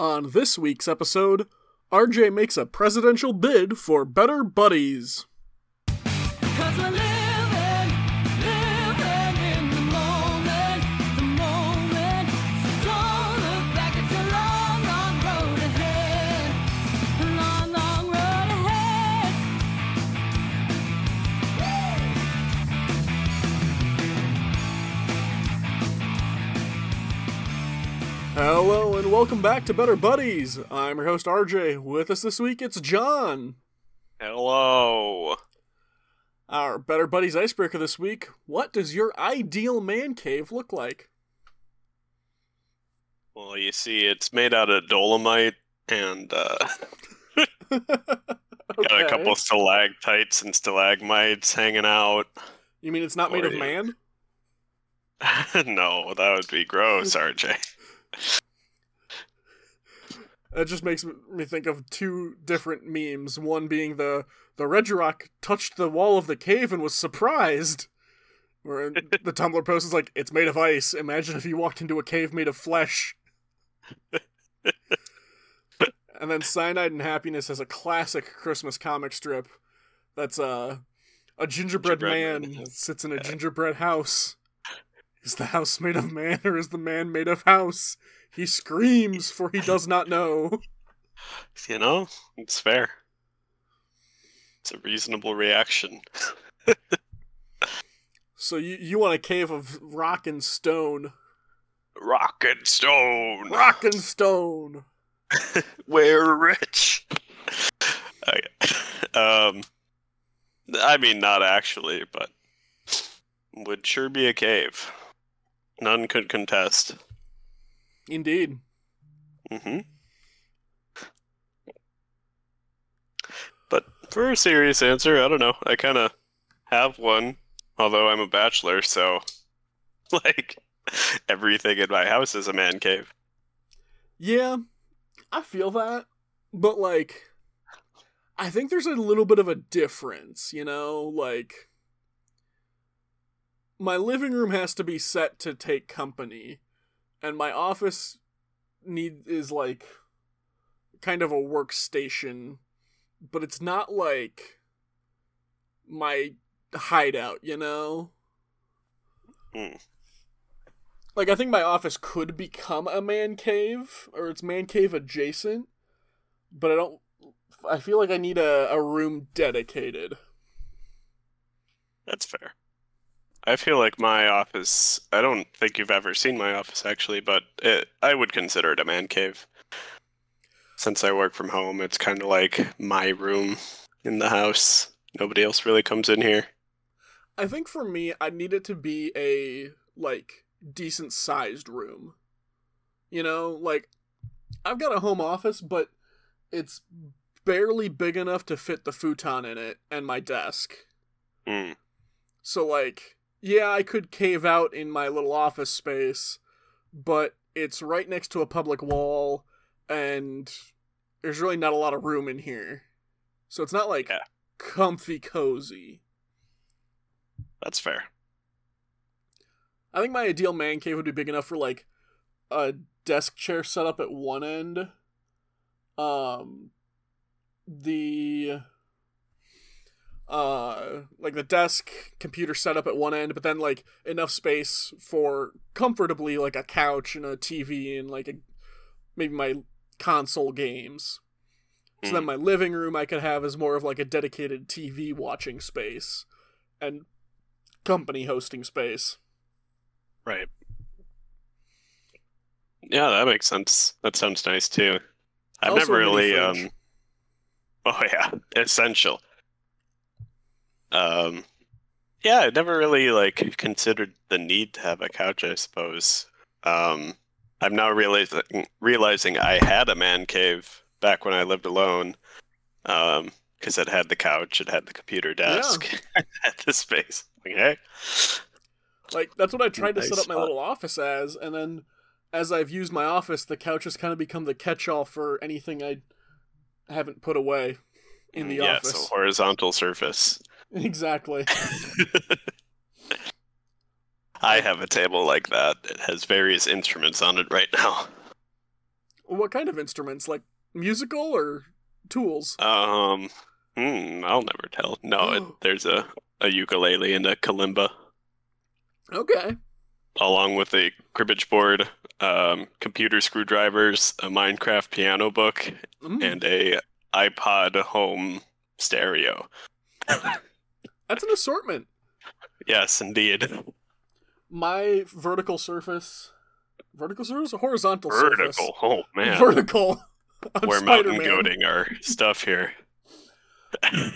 On this week's episode, RJ makes a presidential bid for Better Buddies. Hello and welcome back to Better Buddies. I'm your host RJ. With us this week, it's John. Hello. Our Better Buddies icebreaker this week What does your ideal man cave look like? Well, you see, it's made out of dolomite and uh, got a couple stalactites and stalagmites hanging out. You mean it's not made of you- man? no, that would be gross, RJ. That just makes me think of two different memes. One being the the Regirock touched the wall of the cave and was surprised. Where the Tumblr post is like, "It's made of ice. Imagine if you walked into a cave made of flesh." and then Cyanide and Happiness has a classic Christmas comic strip. That's uh, a gingerbread, Gingerbread man man. sits in a gingerbread house. Is the house made of man or is the man made of house? He screams, for he does not know. You know, it's fair. It's a reasonable reaction. So you you want a cave of rock and stone, Rock and stone. rock and stone. We're rich. Okay. Um, I mean, not actually, but would sure be a cave. None could contest. Indeed. Mm-hmm. But for a serious answer, I don't know. I kind of have one, although I'm a bachelor, so like everything in my house is a man cave. Yeah, I feel that, but like, I think there's a little bit of a difference. You know, like my living room has to be set to take company, and my office need is like kind of a workstation, but it's not like my hideout. You know. Hmm. like I think my office could become a man cave or it's man cave adjacent, but I don't. I feel like I need a, a room dedicated. That's fair. I feel like my office. I don't think you've ever seen my office actually, but it, I would consider it a man cave. Since I work from home, it's kind of like my room in the house. Nobody else really comes in here. I think for me, I need it to be a like decent sized room. You know, like I've got a home office, but it's barely big enough to fit the futon in it and my desk. Mm. So like, yeah, I could cave out in my little office space, but it's right next to a public wall and there's really not a lot of room in here. So it's not like Yeah. comfy cozy. That's fair. I think my ideal man cave would be big enough for like a desk chair set up at one end. Um the uh like the desk computer setup at one end but then like enough space for comfortably like a couch and a TV and like a maybe my console games. So then Mm. my living room I could have as more of like a dedicated TV watching space and company hosting space. Right. Yeah, that makes sense. That sounds nice too. I've Also never really um Oh yeah, essential. Um yeah, I never really like considered the need to have a couch, I suppose. Um I'm now realizing realizing I had a man cave back when I lived alone. Um because it had the couch, it had the computer desk, it had the space. Okay. Like that's what I tried to set Nice up my spot. little office as, and then as I've used my office, the couch has kind of become the catch-all for anything I haven't put away in the yeah, office. so horizontal surface. Exactly. I have a table like that. It has various instruments on it right now. What kind of instruments? Like musical or tools? Um, hmm, I'll never tell. No, it, there's a, a ukulele and a kalimba, Okay. along with a cribbage board, um, computer screwdrivers, a Minecraft piano book, Mm, and a iPod home stereo. that's an assortment. Yes, indeed. My vertical surface, vertical surface, or horizontal surface? Vertical. Oh man, Vertical. We're mountain Spider-Man. our stuff here.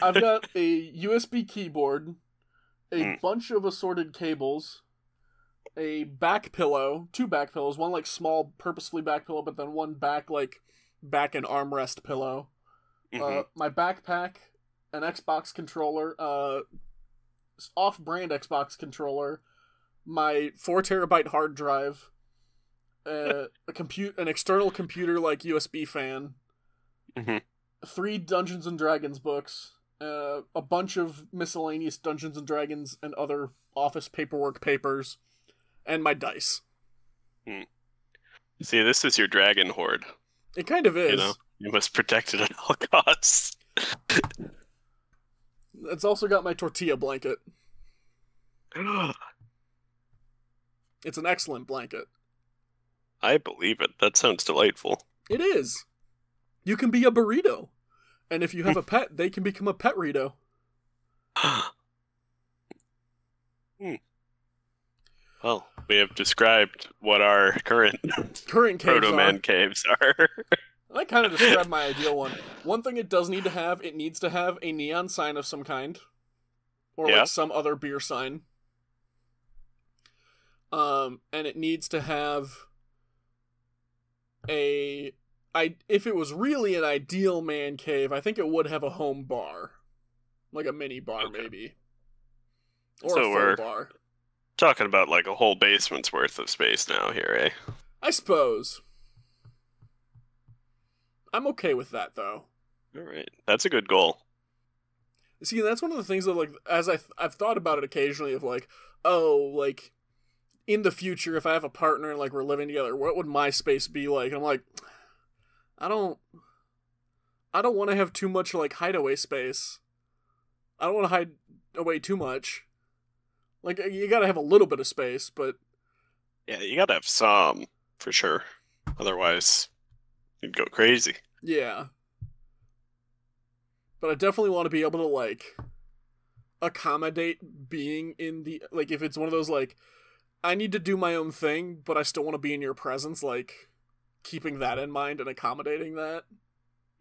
I've got a USB keyboard, a Hmm. bunch of assorted cables, a back pillow, two back pillows, one like small purposefully back pillow, but then one back like back and armrest pillow. Uh, Mhm. my backpack, an Xbox controller, uh, off-brand Xbox controller, my four terabyte hard drive, uh, a compute, an external computer like USB fan, Mhm. three Dungeons and Dragons books, uh, a bunch of miscellaneous Dungeons and Dragons and other office paperwork papers, and my dice. See, this is your dragon horde. It kind of is. You know, you must protect it at all costs. It's also got my tortilla blanket. It's an excellent blanket. I believe it. That sounds delightful. It is. You can be a burrito. And if you have a pet, they can become a pet burrito. Hmm. Well, we have described what our current Current proto man caves are. I kind of described my ideal one. One thing it does need to have, it needs to have a neon sign of some kind. Or Yeah. like some other beer sign. Um, and it needs to have a I if it was really an ideal man cave, I think it would have a home bar. Like a mini bar Okay. maybe. Or So a full bar. Talking about like a whole basement's worth of space now here, eh? I suppose. I'm okay with that though. All right, that's a good goal. See, that's one of the things that, like, as I th- I've thought about it occasionally, of like, oh, like, in the future, if I have a partner and like we're living together, what would my space be like? And I'm like, I don't, I don't want to have too much like hideaway space. I don't want to hide away too much. Like, you gotta have a little bit of space, but Yeah, you gotta have some for sure. Otherwise, you'd go crazy. Yeah. But I definitely want to be able to like accommodate being in the like if it's one of those like I need to do my own thing, but I still want to be in your presence, like keeping that in mind and accommodating that.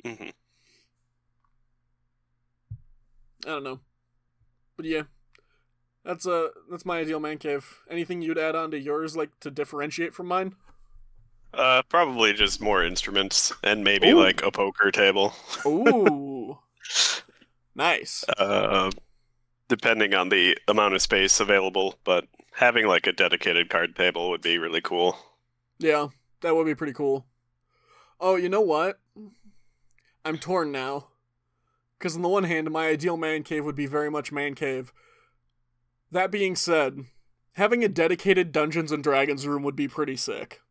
hmm I don't know. But yeah. That's uh that's my ideal man cave. Anything you'd add on to yours like to differentiate from mine? Uh, probably just more instruments and maybe Ooh. like a poker table. Ooh. nice. Uh, depending on the amount of space available, but having like a dedicated card table would be really cool. Yeah, that would be pretty cool. Oh, you know what? I'm torn now. Because on the one hand, my ideal man cave would be very much man cave. That being said, having a dedicated Dungeons and Dragons room would be pretty sick.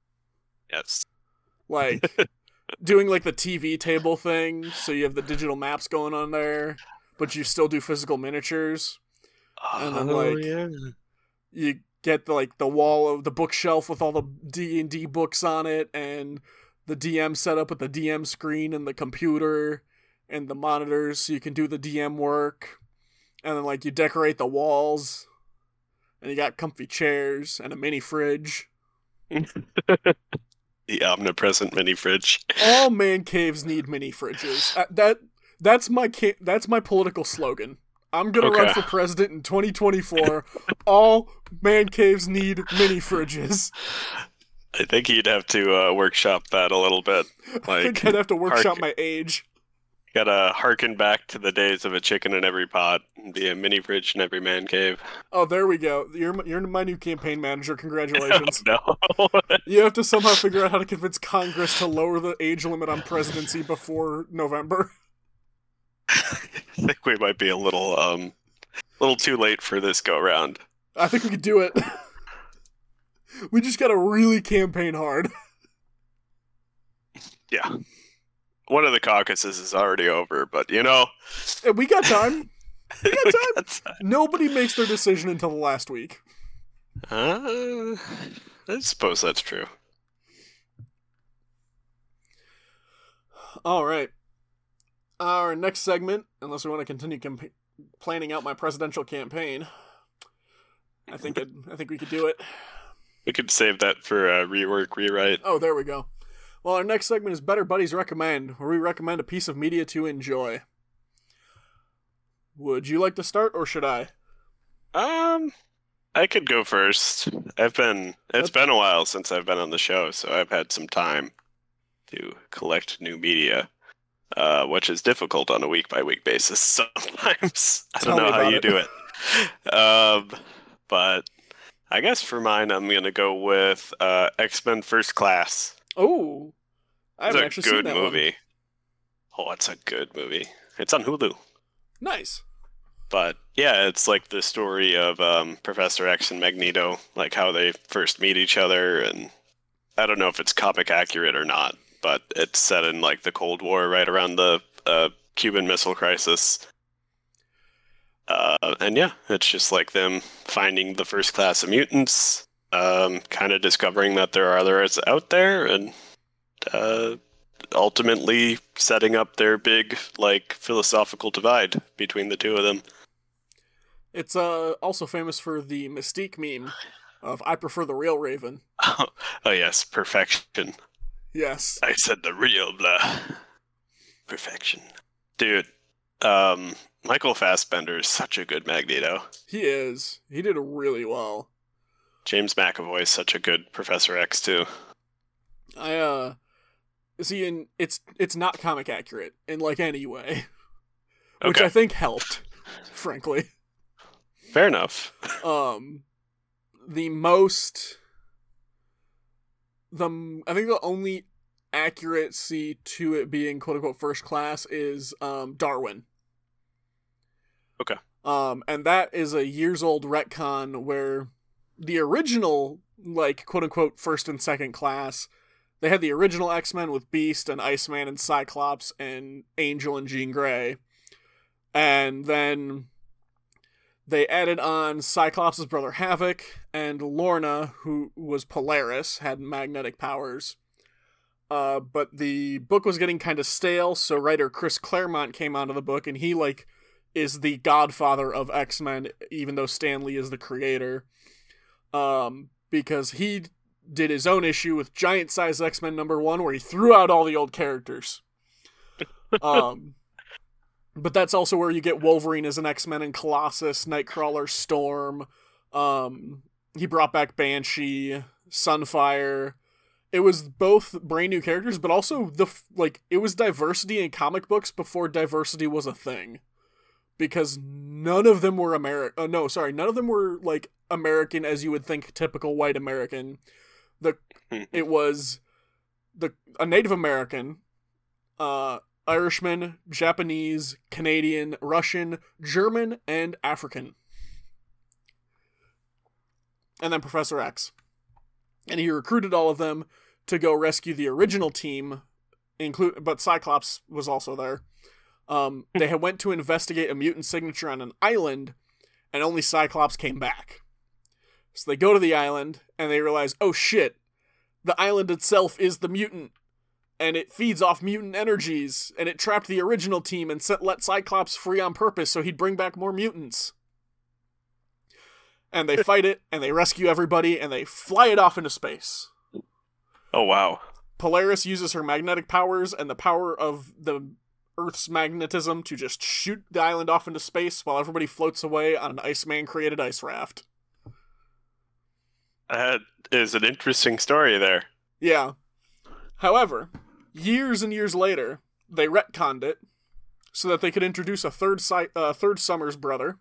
Yes. Like doing like the TV table thing, so you have the digital maps going on there, but you still do physical miniatures. And then, Oh, like, yeah. you get the, like the wall of the bookshelf with all the D and D books on it, and the DM setup with the DM screen and the computer and the monitors, so you can do the DM work. And then like you decorate the walls, and you got comfy chairs and a mini fridge. the omnipresent mini fridge. All man caves need mini fridges. Uh, that that's my ca- that's my political slogan. I'm gonna run for president in 2024. All man caves need mini fridges. I think you'd have to uh, workshop that a little bit. I think Like, I'd have to workshop my age. Gotta harken back to the days of a chicken in every pot, and be a mini fridge in every man cave. Oh, there we go. You're my- you're my new campaign manager. Congratulations. no. you have to somehow figure out how to convince Congress to lower the age limit on presidency before November. I think we might be a little um, a little too late for this go round. I think we could do it. we just gotta really campaign hard. Yeah. One of the caucuses is already over, but you know, we got time. We got time. that's, Nobody makes their decision until the last week. uh, I suppose that's true. All right. Our next segment, unless we want to continue planning out my presidential campaign, I think it, I think we could do it. We could save that for a rework, rewrite. Oh, there we go. Well, our next segment is Better Buddies Recommend, where we recommend a piece of media to enjoy. Would you like to start, or should I? Um, I could go first. I've been it's been a while since I've been on the show, so I've had some time to collect new media, uh, which is difficult on a week by week basis sometimes. I Tell don't know how you it. do it. Um, but I guess for mine, I'm gonna go with uh, X Men First Class. Oh, I It's a actually seen good that movie. Oh, it's a good movie. It's on Hulu. Nice. But yeah, it's like the story of um, Professor X and Magneto, like how they first meet each other, and I don't know if it's comic accurate or not, but it's set in like the Cold War, right around the uh, Cuban Missile Crisis. Uh, and yeah, it's just like them finding the first class of mutants, um, kind of discovering that there are others out there, and uh, ultimately setting up their big like philosophical divide between the two of them. It's uh also famous for the Mystique meme of "I prefer the real Raven." oh yes, perfection. Yes. I said the real blah. Perfection. Dude, um Michael Fassbender is such a good Magneto. He is. He did really well. James McAvoy is such a good Professor X too. I uh see and it's it's not comic accurate in like any way. Which Okay. I think helped, frankly. Fair enough. Um the most the I think the only accuracy to it being quote unquote first class is um Darwin. Okay. Um and that is a years old retcon where the original like quote unquote first and second class they had the original X-Men with Beast and Iceman and Cyclops and Angel and Jean Grey. And then they added on Cyclops' brother Havoc and Lorna, who was Polaris, had magnetic powers. Uh, but the book was getting kind of stale, so writer Chris Claremont came onto the book, and he like is the godfather of X Men, even though Stan Lee is the creator. Um, because he did his own issue with Giant Size X Men number one, where he threw out all the old characters. um, but that's also where you get Wolverine as an X Men and Colossus, Nightcrawler, Storm. Um, he brought back Banshee, Sunfire. It was both brand new characters, but also the like it was diversity in comic books before diversity was a thing, because none of them were American. Uh, no, sorry, none of them were like American as you would think typical white American. The it was the a Native American, uh, Irishman, Japanese, Canadian, Russian, German, and African. And then Professor X. And he recruited all of them to go rescue the original team, include but Cyclops was also there. Um, they had went to investigate a mutant signature on an island, and only Cyclops came back. So they go to the island and they realize, oh shit, the island itself is the mutant and it feeds off mutant energies, and it trapped the original team and set, let Cyclops free on purpose so he'd bring back more mutants. And they fight it, and they rescue everybody, and they fly it off into space. Oh wow. Polaris uses her magnetic powers and the power of the Earth's magnetism to just shoot the island off into space while everybody floats away on an Iceman created ice raft. That is an interesting story there. Yeah. However, years and years later, they retconned it so that they could introduce a third si- uh, third Summers brother,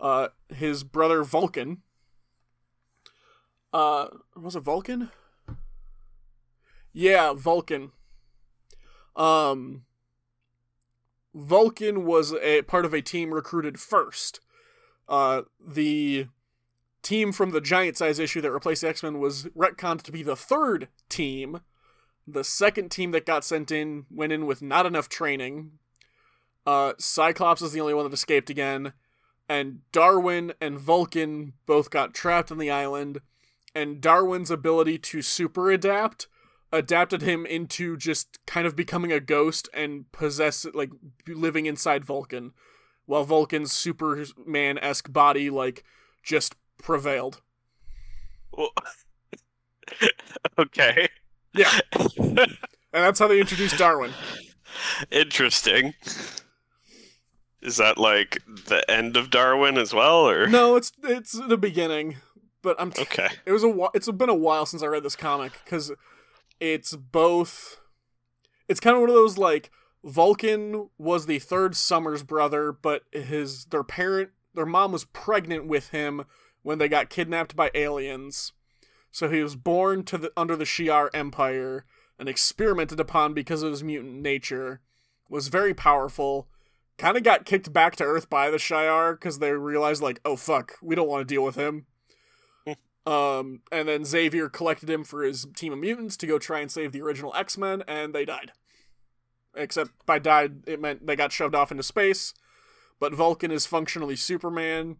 uh, his brother Vulcan. Uh, was it Vulcan? Yeah, Vulcan. Um, Vulcan was a part of a team recruited first. Uh, the team from the giant size issue that replaced X Men was retconned to be the third team, The second team that got sent in went in with not enough training. Uh, Cyclops is the only one that escaped again, and Darwin and Vulcan both got trapped on the island. And Darwin's ability to super adapt adapted him into just kind of becoming a ghost and possess like living inside Vulcan, while Vulcan's Superman esque body like just prevailed. Okay. Yeah, and that's how they introduced Darwin. Interesting. Is that like the end of Darwin as well, or No, it's it's the beginning, but I'm okay? it was a whi- it's been a while since I read this comic because it's both it's kind of one of those like Vulcan was the third Summers brother, but his their parent their mom was pregnant with him when they got kidnapped by aliens. So he was born to the under the Shi'ar Empire and experimented upon because of his mutant nature. Was very powerful. Kind of got kicked back to Earth by the Shi'ar because they realized like, oh fuck, we don't want to deal with him. Um, and then Xavier collected him for his team of mutants to go try and save the original X Men, and they died. Except by died, it meant they got shoved off into space. But Vulcan is functionally Superman,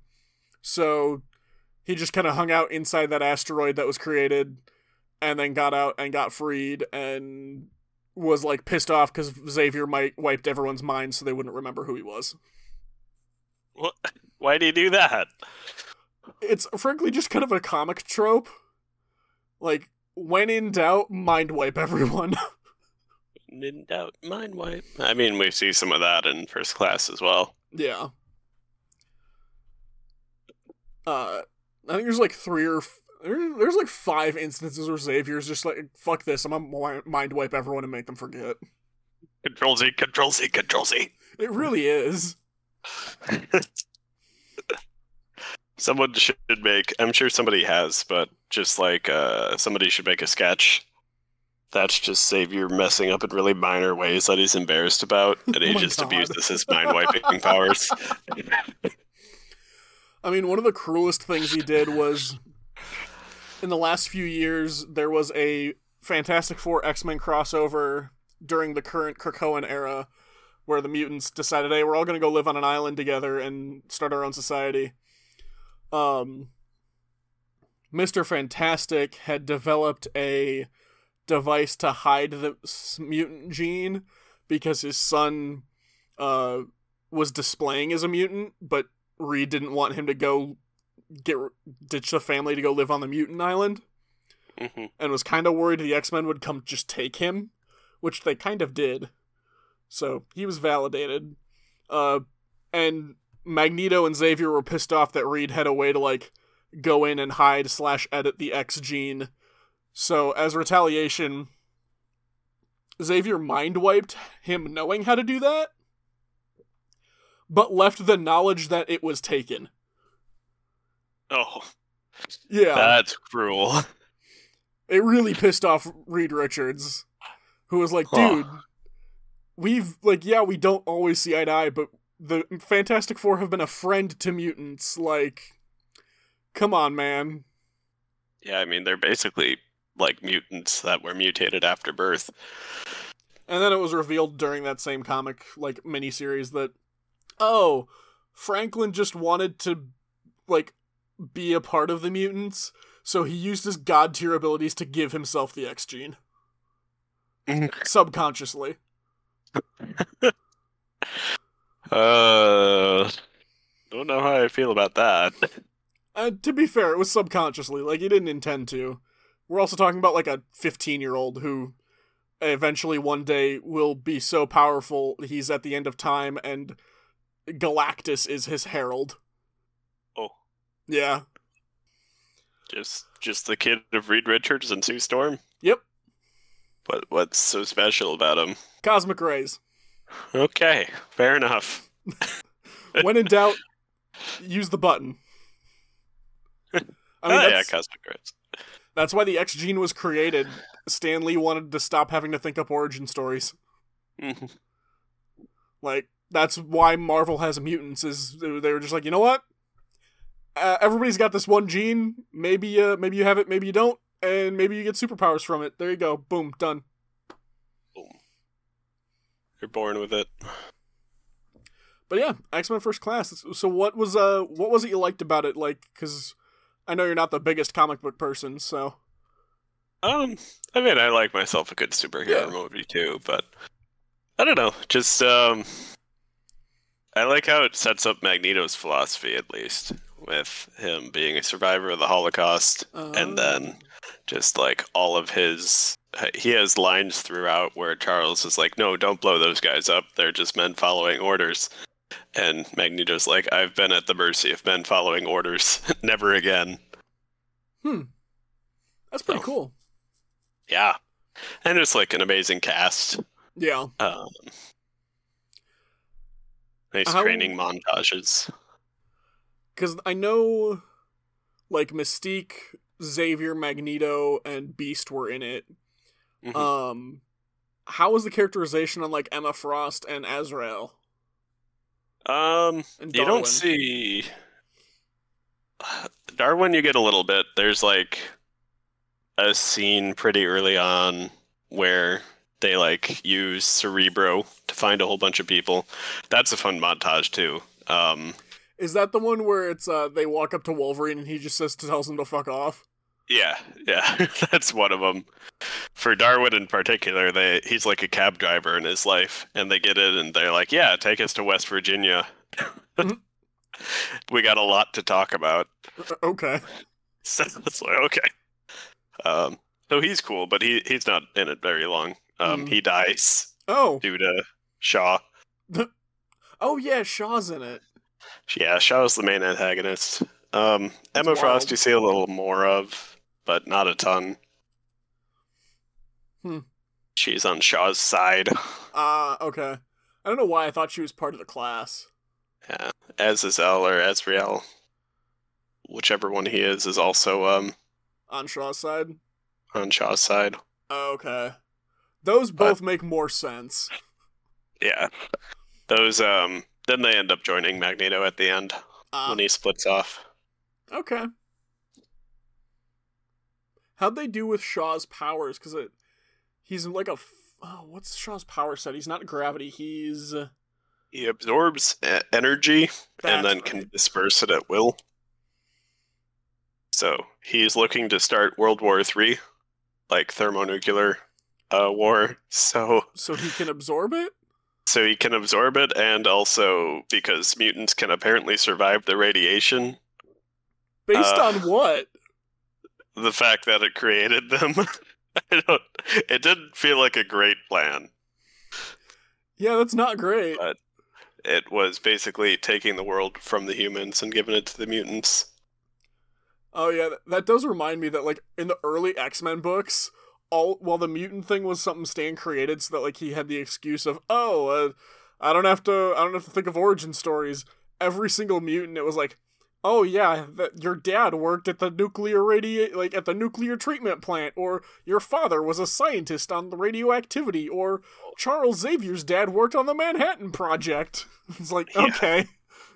so he just kind of hung out inside that asteroid that was created, and then got out and got freed, and was like pissed off because Xavier might wiped everyone's mind so they wouldn't remember who he was. What? Why do he do that? It's frankly just kind of a comic trope. Like, when in doubt, mind wipe everyone. In doubt, mind wipe. I mean, we see some of that in first class as well. yeah. Uh, I think there's like three or f- there's like five instances where Xavier's just like, fuck this, I'm gonna mind wipe everyone and make them forget. Control Z, Control Z, Control Z. It really is. Someone should make. I'm sure somebody has, but just like uh, somebody should make a sketch. That's just Xavier messing up in really minor ways that he's embarrassed about, and he Oh just God. abuses his mind wiping powers. I mean, one of the cruelest things he did was in the last few years, there was a Fantastic Four X Men crossover during the current Krakoan era where the mutants decided, hey, we're all going to go live on an island together and start our own society. Um, Mr. Fantastic had developed a device to hide the mutant gene because his son uh, was displaying as a mutant, but Reed didn't want him to go get ditch the family to go live on the mutant island Mhm. and was kind of worried the X-Men would come just take him, which they kind of did. So, he was validated. Uh and Magneto and Xavier were pissed off that Reed had a way to like go in and hide slash edit the X gene. So, as retaliation, Xavier mind wiped him knowing how to do that, but left the knowledge that it was taken. Oh, Yeah. that's cruel. It really pissed off Reed Richards, who was like, Huh. dude, we've, like, yeah, we don't always see eye to eye, but the Fantastic Four have been a friend to mutants. Like, come on, man. Yeah, I mean they're basically like mutants that were mutated after birth. And then it was revealed during that same comic, like, miniseries that, oh, Franklin just wanted to, like, be a part of the mutants, so he used his god tier abilities to give himself the X gene. Subconsciously. Uh, don't know how I feel about that. Uh, to be fair, it was subconsciously. Like, he didn't intend to. We're also talking about, like, a 15 year old who eventually one day will be so powerful he's at the end of time and Galactus is his herald. Oh, Yeah. just just the kid of Reed Richards and Sue Storm. Yep. What what's so special about him? Cosmic rays. Okay, fair enough. When in doubt, use the button. I mean, oh yeah, that's, cosmic rays. that's why the X gene was created. Stan Lee wanted to stop having to think up origin stories. Mhm. Like that's why Marvel has mutants. Is they were just like, you know what? Uh, everybody's got this one gene. Maybe, uh, maybe you have it, maybe you don't, and maybe you get superpowers from it. There you go. Boom, done. Born with it. But yeah, X Men First Class. So what was uh what was it you liked about it? Like, because I know you're not the biggest comic book person, so Um, I mean, I like myself a good superhero Yeah. movie too, but I don't know. Just um, I like how it sets up Magneto's philosophy, at least, with him being a survivor of the Holocaust, and then just like all of his. He has lines throughout where Charles is like, "No, don't blow those guys up. They're just men following orders." And Magneto's like, "I've been at the mercy of men following orders. Never again." Hmm. That's pretty Oh. cool. Yeah, and it's like an amazing cast. Yeah. Um, nice How- training montages. Because I know, like, Mystique, Xavier, Magneto, and Beast were in it. Mhm. Um, how was the characterization on, like, Emma Frost and Azrael? Um, And you don't see Darwin. You get a little bit. There's like a scene pretty early on where they like use Cerebro to find a whole bunch of people. That's a fun montage too. Um, Is that the one where it's, uh, they walk up to Wolverine and he just says, tells him to fuck off? Yeah, yeah, that's one of them. For Darwin in particular, they he's like a cab driver in his life, and they get in and they're like, "Yeah, take us to West Virginia. we got a lot to talk about." Uh, Okay. So it's like okay. Um, so he's cool, but he he's not in it very long. Um, Mm. he dies Oh. due to Shaw. Oh, yeah, Shaw's in it. Yeah, Shaw's the main antagonist. Um, Emma Frost you see a little more of, but not a ton. Hmm. She's on Shaw's side. Ah, okay. I don't know why I thought she was part of the class. Yeah, Azazel or Azrael, whichever one he is, is also um On Shaw's side? on Shaw's side. Okay. Those But- both make more sense. Yeah, those um. Then they end up joining Magneto at the end Ah, when he splits off. okay. How'd they do with Shaw's powers? Because it, he's like a. f- Oh, what's Shaw's power set? He's not gravity. He's. He absorbs energy and then can disperse it at will. So he's looking to start World War Three, like thermonuclear uh, war. So So he can absorb it. so he can absorb it, and also because mutants can apparently survive the radiation, Based Uh, on what? The fact that it created them. I don't. It didn't feel like a great plan. Yeah, that's not great. Uh, It was basically taking the world from the humans and giving it to the mutants. Oh yeah, that, that does remind me that like in the early X Men books, all while the mutant thing was something Stan created, so that like he had the excuse of oh, uh, I don't have to, I don't have to think of origin stories. Every single mutant, it was like, oh yeah, that your dad worked at the nuclear radi like at the nuclear treatment plant, or your father was a scientist on the radioactivity, or Charles Xavier's dad worked on the Manhattan Project. it's like Yeah. okay,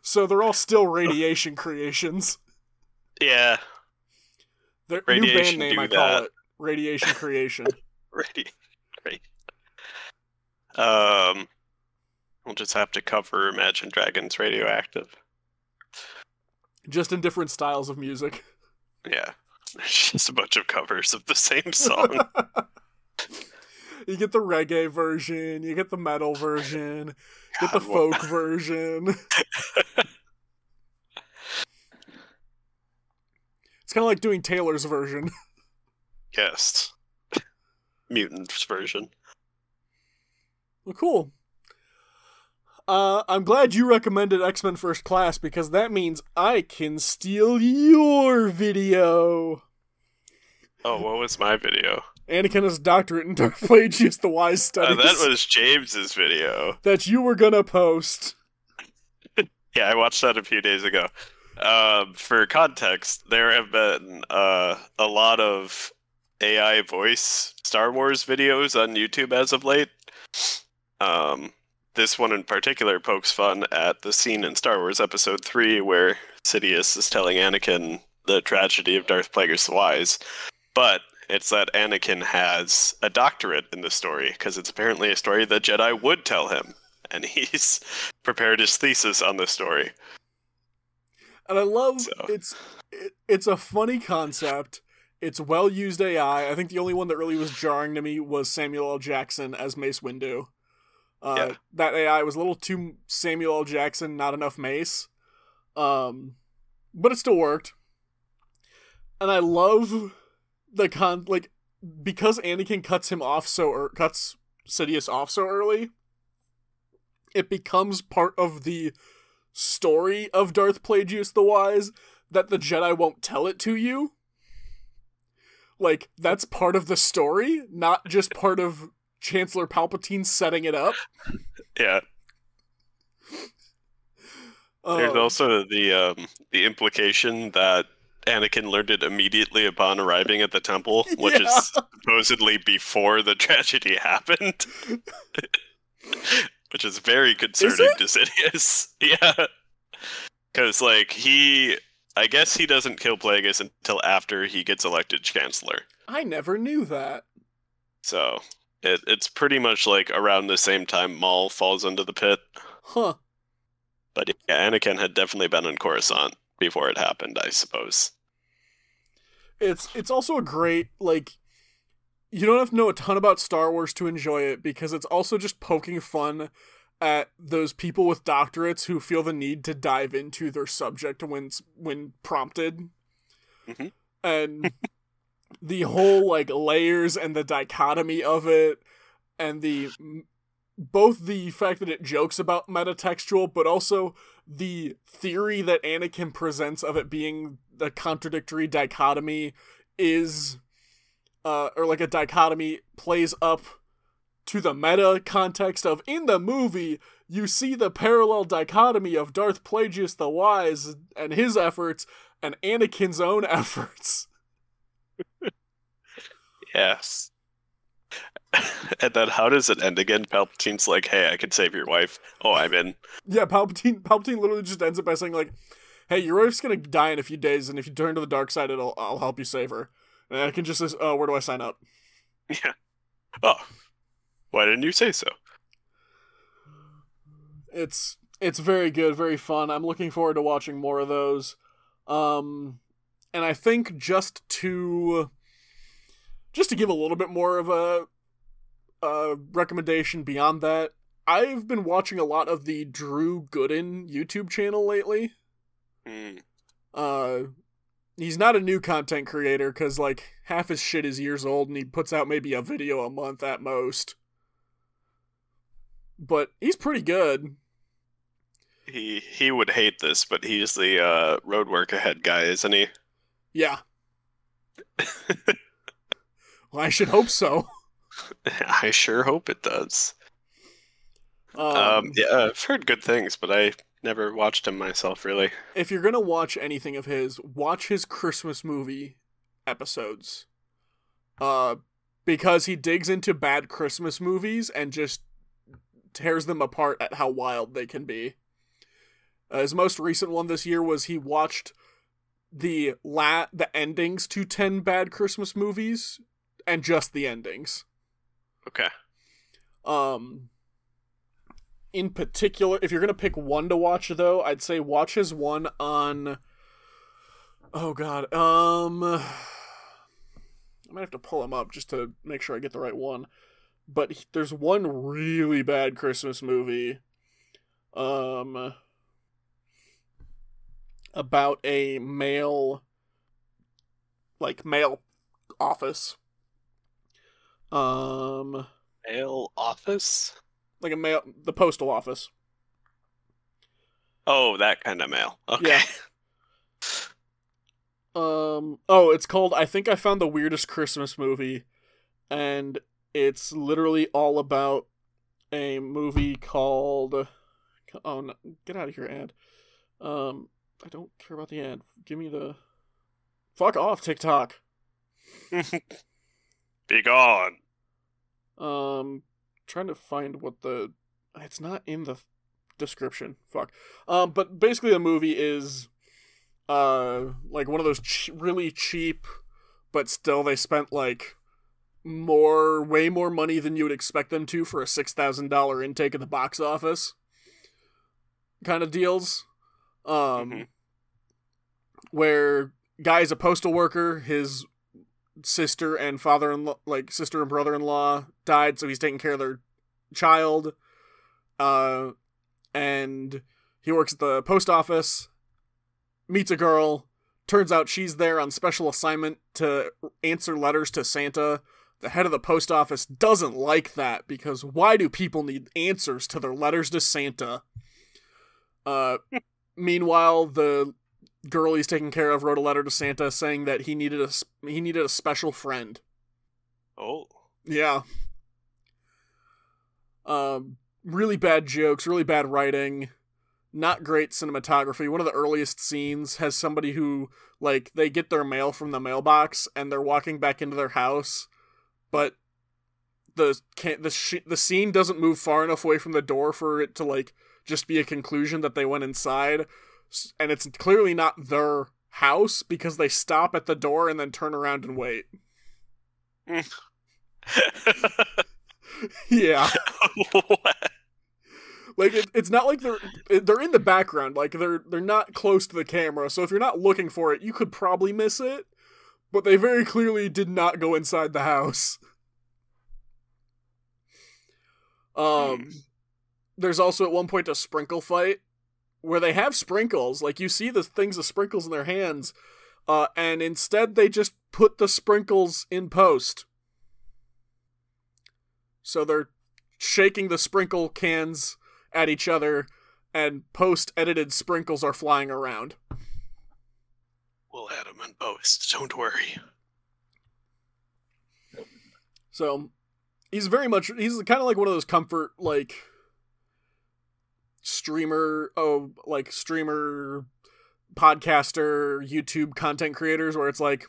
so they're all still radiation creations. Yeah, The new band Radiation name I call that. it. Radiation Creation. Ready. Right. Um, we'll just have to cover Imagine Dragons Radioactive. Just in different styles of music. Yeah. It's just a bunch of covers of the same song. you get the reggae version, you get the metal version, you get the what- folk version. it's kind of like doing Taylor's version. Yes. Mutants version. Well, cool. Uh, I'm glad you recommended X Men First Class because that means I can steal your video. Oh, what was my video? Anakin has doctorate in Darth Plagueis the Wise Uh, that was James's video. that you were gonna post. Yeah, I watched that a few days ago. Um, for context, there have been uh, a lot of AI voice Star Wars videos on YouTube as of late. Um, this one in particular pokes fun at the scene in Star Wars Episode 3 where Sidious is telling Anakin the tragedy of Darth Plagueis the Wise. But It's that Anakin has a doctorate in the story because it's apparently a story that Jedi would tell him, and he's prepared his thesis on the story. And I love So- it's it, it's a funny concept. It's well used AI. I think the only one that really was jarring to me was Samuel L. Jackson as Mace Windu. Uh, Yeah. That AI was a little too Samuel L. Jackson, not enough Mace. Um, but it still worked. And I love the con like because Anakin cuts him off so or cuts Sidious off so early. It becomes part of the story of Darth Plagueis the Wise that the Jedi won't tell it to you. Like, that's part of the story, not just part of Chancellor Palpatine setting it up. Yeah. There's Um, also the um, the implication that Anakin learned it immediately upon arriving at the temple, which Yeah. is supposedly before the tragedy happened. which is very concerning to Sidious. Yeah. Because, like, he. I guess he doesn't kill Plagueis until after he gets elected Chancellor. I never knew that. So, it, it's pretty much like around the same time Maul falls into the pit. Huh. But yeah, Anakin had definitely been in Coruscant before it happened, I suppose. It's it's also a great like you don't have to know a ton about Star Wars to enjoy it because it's also just poking fun at those people with doctorates who feel the need to dive into their subject when when prompted. Mhm. And the whole like layers and the dichotomy of it and the both the fact that it jokes about metatextual but also the theory that Anakin presents of it being the contradictory dichotomy is uh or like a dichotomy plays up to the meta context of in the movie you see the parallel dichotomy of Darth Plagueis the Wise and his efforts and Anakin's own efforts. Yes. and then how does it end again? Palpatine's like, hey, I can save your wife. Oh, I'm in. Yeah, Palpatine Palpatine literally just ends it by saying like, "Hey, your wife's gonna die in a few days, and if you turn to the dark side, it'll I'll help you save her." Anakin just says, "Oh, where do I sign up?" Yeah. Oh. Why didn't you say so? It's it's very good, very fun. I'm looking forward to watching more of those. Um, and I think just to just to give a little bit more of a a recommendation beyond that, I've been watching a lot of the Drew Gooden YouTube channel lately. Hmm. uh he's not a new content creator because like half his shit is years old and he puts out maybe a video a month at most but he's pretty good He he would hate this, but he's the uh, road work ahead guy, isn't he? yeah well i should hope so I sure hope it does. um, Um, yeah, I've heard good things, but I never watched him myself, really. if you're gonna watch anything of his watch his christmas movie episodes uh because he digs into bad christmas movies and just tears them apart at how wild they can be uh, his most recent one this year was he watched the la the endings to 10 bad christmas movies and just the endings Okay. um in particular if you're gonna pick one to watch though i'd say watch his one on oh god um i might have to pull him up just to make sure i get the right one but he- there's one really bad christmas movie um about a male like male office um Mail office? like a mail the postal office Oh, that kind of mail. Okay. Yeah. um oh it's called i think i found the weirdest christmas movie and it's literally all about a movie called oh no, get out of here ad um i don't care about the ad give me the fuck off tiktok Be gone. Um, trying to find what the it's not in the description. Fuck. Um, but basically the movie is uh like one of those ch- really cheap but still they spent like more, way more money than you would expect them to for a six thousand dollar intake at the box office. Kind of deals, um, Mhm. where guy's a postal worker, his sister and father-in-law, like sister and brother-in-law, died, so he's taking care of their child. Uh, and he works at the post office, meets a girl. Turns out she's there on special assignment to answer letters to Santa. The head of the post office doesn't like that because why do people need answers to their letters to Santa? Uh, meanwhile, the girl he's taking care of wrote a letter to Santa saying that he needed a he needed a special friend. Oh. Yeah. Um, really bad jokes, really bad writing, not great cinematography. One of the earliest scenes has somebody who, like, they get their mail from the mailbox and they're walking back into their house, but the can the sh- the scene doesn't move far enough away from the door for it to like just be a conclusion that they went inside, and it's clearly not their house because they stop at the door and then turn around and wait. yeah. What? like it, it's not like they're they're in the background like they're they're not close to the camera so if you're not looking for it you could probably miss it but they very clearly did not go inside the house um there's also at one point a sprinkle fight where they have sprinkles like you see the things of sprinkles in their hands uh and instead they just put the sprinkles in post so they're shaking the sprinkle cans at each other, and post edited sprinkles are flying around. We'll add them in post. Don't worry. So he's very much he's kind of like one of those comfort like streamer oh like streamer podcaster YouTube content creators where it's like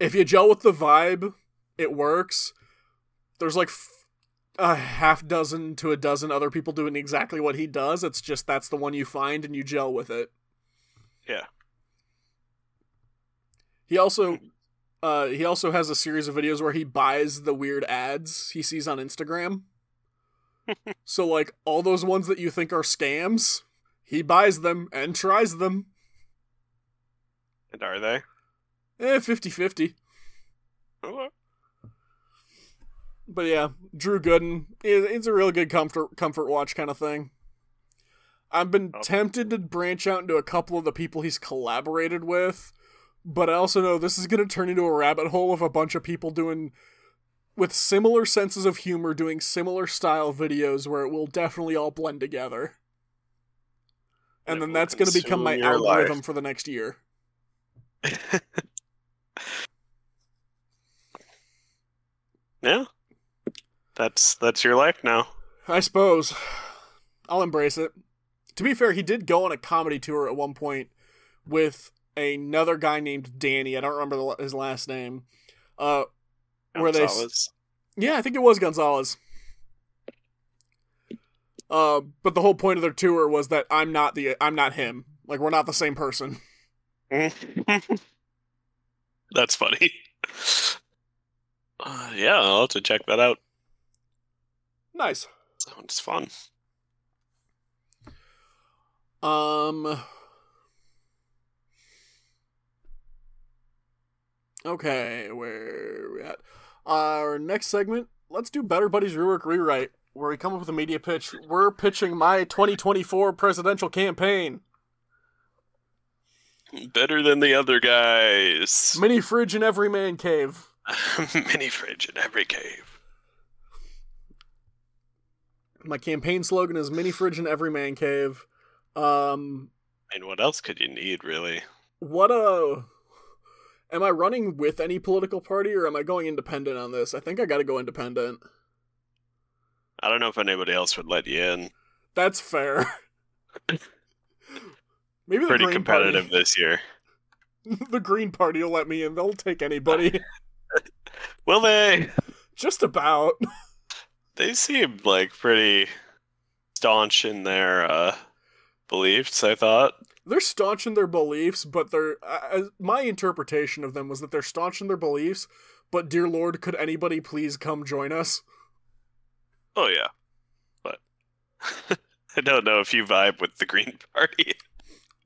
if you gel with the vibe, it works. There's like f- a half dozen to a dozen other people doing exactly what he does. It's just that's the one you find and you gel with it. Yeah. He also uh he also has a series of videos where he buys the weird ads he sees on Instagram. So like all those ones that you think are scams, he buys them and tries them. And are they? Eh, 50-50. Oh, But yeah, Drew Gooden, it- it's a real good comfort comfort watch kind of thing. I've been Oh. tempted to branch out into a couple of the people he's collaborated with, but I also know this is going to turn into a rabbit hole of a bunch of people doing with similar senses of humor doing similar style videos where it will definitely all blend together. And It then that's going to become my algorithm life. for the next year. yeah. That's that's your life now. I suppose. I'll embrace it. To be fair, he did go on a comedy tour at one point with another guy named Danny. I don't remember the, his last name. Uh, Where they yeah, I think it was Gonzalez. Uh, but the whole point of their tour was that I'm not the I'm not him. Like we're not the same person. That's funny. Uh, yeah, I'll have to check that out. Nice. Sounds fun. Um. Okay, where are we at? Our next segment. Let's do Better Buddies Rework Rewrite, where we come up with a media pitch. We're pitching my 2024 presidential campaign. Better than the other guys. Mini fridge in every man cave. Mini fridge in every cave. My campaign slogan is mini fridge in every man cave. Um, And what else could you need, really? what a. Am I running with any political party or am I going independent on this? I think I gotta go independent. I don't know if anybody else would let you in. That's fair. Maybe the Pretty Green competitive Party. this year. the Green Party will let me in. They'll take anybody. Will they? Just about. They seem like pretty staunch in their uh, beliefs, I thought. They're staunch in their beliefs, but they're uh, my interpretation of them was that they're staunch in their beliefs, but dear lord, could anybody please come join us? Oh yeah, but I don't know if you vibe with the Green Party.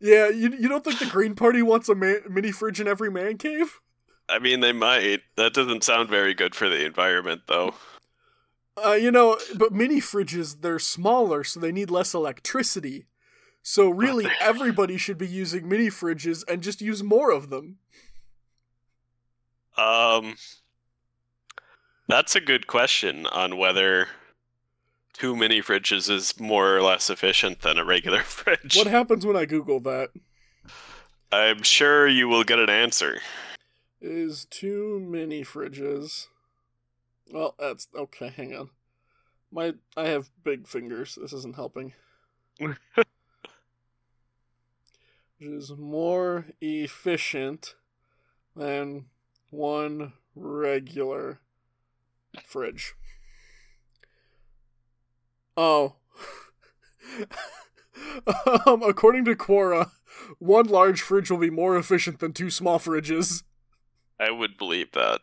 Yeah, you you don't think the Green Party wants a man, mini fridge in every man cave? I mean, they might. That doesn't sound very good for the environment, though. Uh, you know, but mini fridges they're smaller, so they need less electricity. So really, everybody should be using mini fridges and just use more of them. Um, that's a good question on whether two mini fridges is more or less efficient than a regular fridge. What happens when I Google that? I'm sure you will get an answer. Is two mini fridges? Well, that's okay. Hang on, my I have big fingers. This isn't helping. is more efficient than one regular fridge. Oh. um, according to Quora, one large fridge will be more efficient than two small fridges. I would believe that.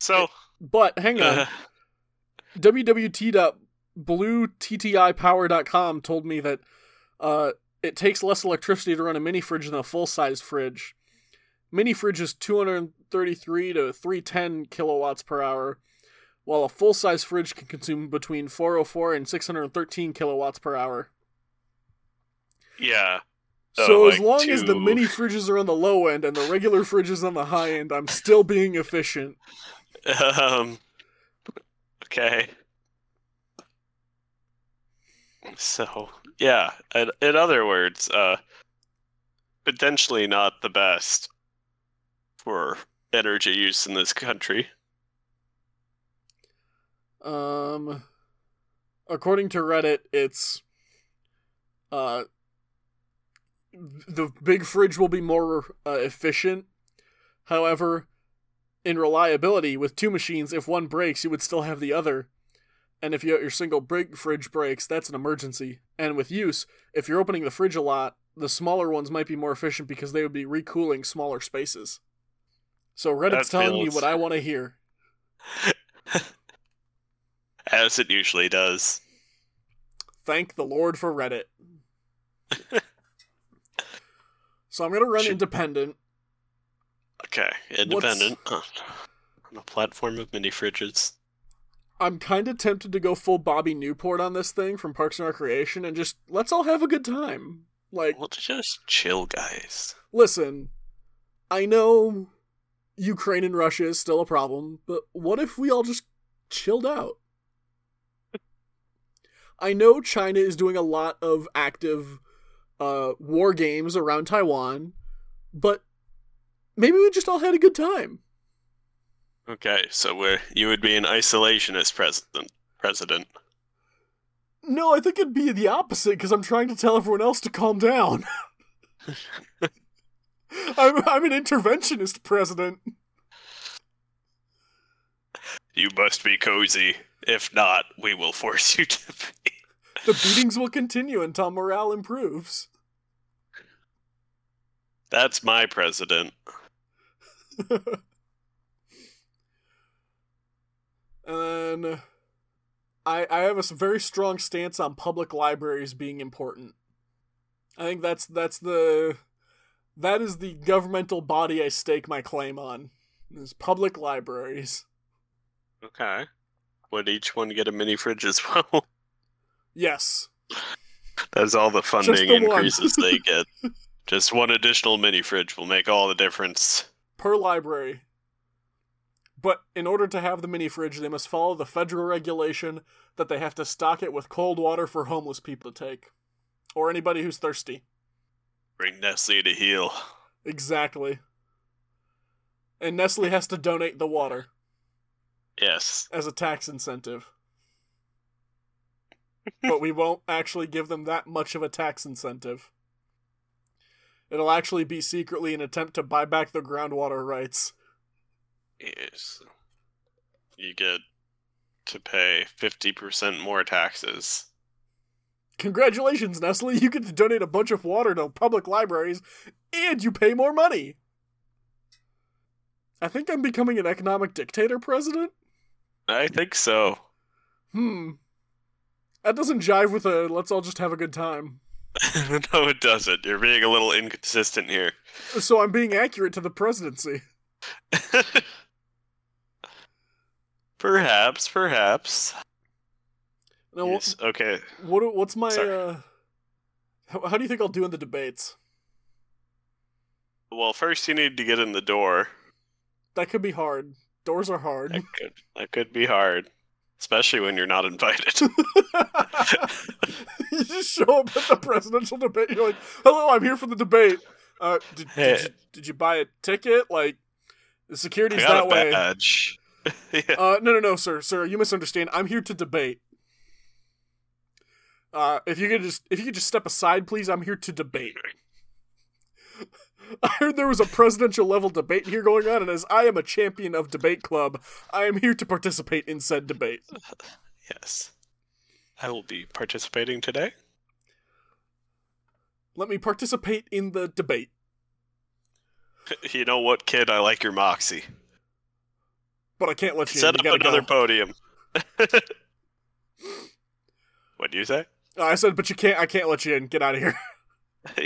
So, But hang on. uh, www.bluettipower.com told me that uh, it takes less electricity to run a mini fridge than a full sized fridge. Mini fridge is 233 to 310 kilowatts per hour, while a full size fridge can consume between 404 and 613 kilowatts per hour. yeah. So as like long as the mini fridges are on the low end and the regular fridges on the high end, I'm still being efficient. Um. Okay. So yeah, in, in other words, uh, potentially not the best for energy use in this country. Um, according to Reddit, it's uh the big fridge will be more uh, efficient. However, in reliability, with two machines, if one breaks, you would still have the other. And if you, your single big fridge breaks, that's an emergency. And with use, if you're opening the fridge a lot, the smaller ones might be more efficient because they would be recooling smaller spaces. So Reddit's telling me what I want to hear. As it usually does. Thank the Lord for Reddit. so I'm gonna run Should- independent. Okay, independent on a platform of mini fridges. I'm kind of tempted to go full Bobby Newport on this thing from Parks and Recreation and just let's all have a good time. Like, Well, just chill, guys. listen, I know Ukraine and Russia is still a problem, but what if we all just chilled out? I know China is doing a lot of active uh, war games around Taiwan, but maybe we just all had a good time. Okay, so we're, you would be an isolationist president. President. No, I think it'd be the opposite because I'm trying to tell everyone else to calm down. I'm, I'm an interventionist president. You must be cozy. If not, we will force you to be. The beatings will continue until morale improves. That's my president. and then I I have a very strong stance on public libraries being important. I think that's that's the that is the governmental body I stake my claim on. Is public libraries. Okay. Would each one get a mini fridge as well? Yes. That's all the funding the increases they get. Just one additional mini fridge will make all the difference. per library. But in order to have the mini fridge, they must follow the federal regulation that they have to stock it with cold water for homeless people to take. Or anybody who's thirsty. Bring Nestle to heel. Exactly. And Nestle has to donate the water Yes. as a tax incentive. but we won't actually give them that much of a tax incentive. It'll actually be secretly an attempt to buy back the groundwater rights. Yes. You get to pay 50% more taxes. Congratulations, Nestle! You get to donate a bunch of water to public libraries, and you pay more money. I think I'm becoming an economic dictator president. I think so. Hmm. That doesn't jive with a let's all just have a good time. no, it doesn't. You're being a little inconsistent here. So I'm being accurate to the presidency. perhaps, perhaps. Now, Yes, okay. what, what what's my Sorry. uh how, how do you think I'll do in the debates? Well, first you need to get in the door. That could be hard. Doors are hard. That could that could be hard, especially when you're not invited. you just show up at the presidential debate. You're like, "Hello, I'm here for the debate." Uh, did, Hey. did, you, did you buy a ticket? Like, the security's got that a way. badge. yeah. Uh, no, no, no, sir, sir, you misunderstand. I'm here to debate. Uh, if you could just, if you could just step aside, please. I'm here to debate. I heard there was a presidential level debate here going on, and as I am a champion of debate club, I am here to participate in said debate. Yes. I will be participating today. Let me participate in the debate. You know what, kid? I like your moxie. But I can't let you. Set in. You up another go. podium. what do you say? Uh, I said, but you can't. I can't let you in. Get out of here.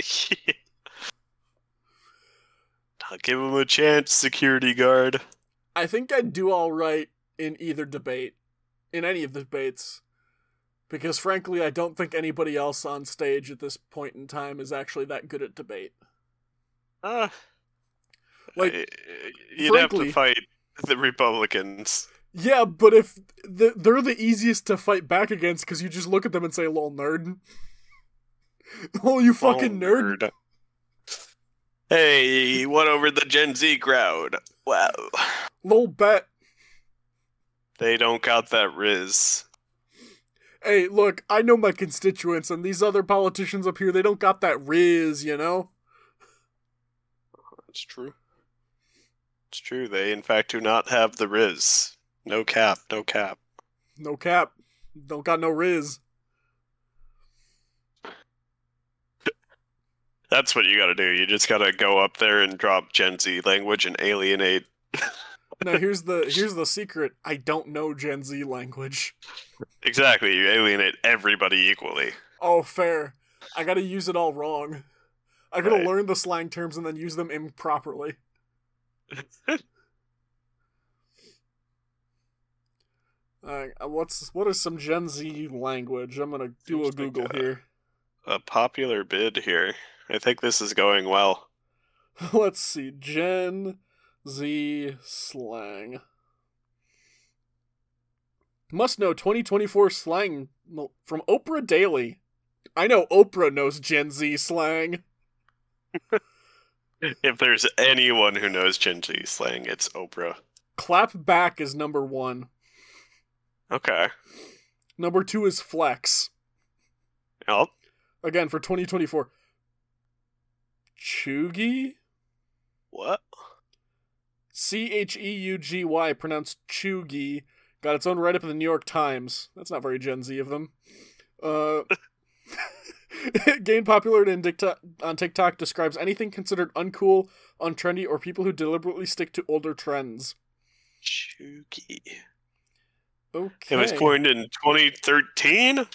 I'll give him a chance, security guard. I think I'd do all right in either debate, in any of the debates, because frankly, I don't think anybody else on stage at this point in time is actually that good at debate. Uh, Like, you'd have to fight the Republicans. Yeah, but if th- they're the easiest to fight back against, because you just look at them and say, "Lol, nerd." oh, you fucking Oh, nerd! Hey, he won over the Gen Z crowd. Wow. Lol, bet. They don't got that Riz. Hey, look, I know my constituents, and these other politicians up here, they don't got that riz, you know. It's true. It's true. They, in fact, do not have the Riz. No cap, no cap. No cap. Don't got no riz. That's what you gotta do. You just gotta go up there and drop Gen Z language and alienate. Now here's the here's the secret. I don't know Gen Z language. Exactly, you alienate everybody equally. Oh, fair. I gotta use it all wrong. I gotta Right. learn the slang terms and then use them improperly. Alright, uh, what's what is some Gen Z language? I'm gonna do a Seems like Google a- here. A popular bid here. I think this is going well. Let's see, Gen Z slang. Must know 2024 slang from Oprah Daily. I know Oprah knows Gen Z slang. If there's anyone who knows Gen Z slang, it's Oprah. Clap back is number one. Okay. Number two is flex. Well, Again for 2024. Cheugy? what? C H E U G Y, pronounced Cheugy. Got its own write up in the New York Times. That's not very Gen Z of them. Uh, gained popularity in TikTok, on TikTok describes anything considered uncool, untrendy, or people who deliberately stick to older trends. Cheugy. Okay. It was coined in 2013?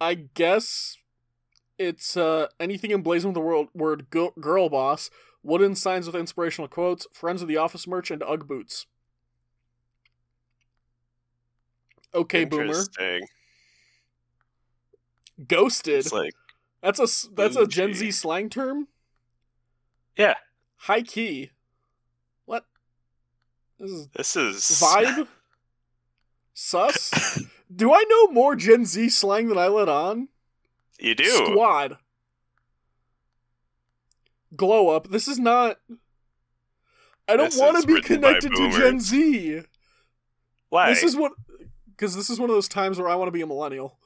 I guess it's uh, anything emblazoned with the word, word girl, girl boss, wooden signs with inspirational quotes, friends of the office merch, and Ugg boots. Okay, boomer. Ghosted. It's like, That's a that's a Gen. Z slang term. yeah, High key. What? This is this is. vibe. Sus. Do I know more Gen Z slang than I let on? You do. Squad. Glow up. This is not. I don't want to be connected to Gen. Z. Why? This is what. Because this is one of those times where I want to be a millennial.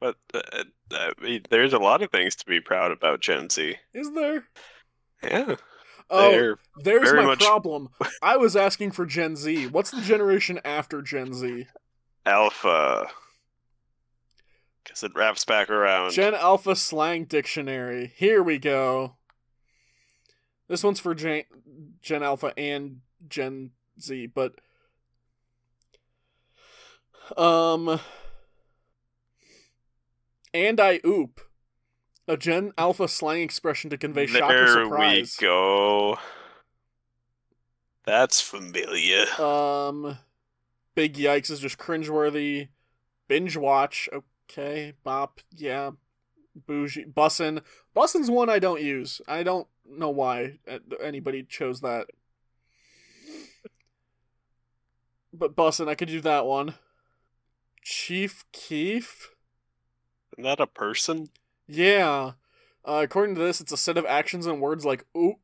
But uh, I mean, there's a lot of things to be proud about Gen Z. Is there? Yeah, Oh, they're there's my much- problem. I was asking for Gen Z. What's the generation after Gen Z? alpha. Because it wraps back around. Gen Alpha slang dictionary. Here we go. This one's for Gen, Gen Alpha and Gen Z, but um and I oop. A Gen Alpha slang expression to convey shock or surprise. there we go. That's familiar. Um, Big Yikes is just cringeworthy. Binge watch, okay. Bop, yeah. Bougie. Bussin. Bussin's one I don't use. I don't know why anybody chose that. But Bussin, I could do that one. Chief Keef? Isn't that a person? Yeah. Uh, according to this, it's a set of actions and words like oop,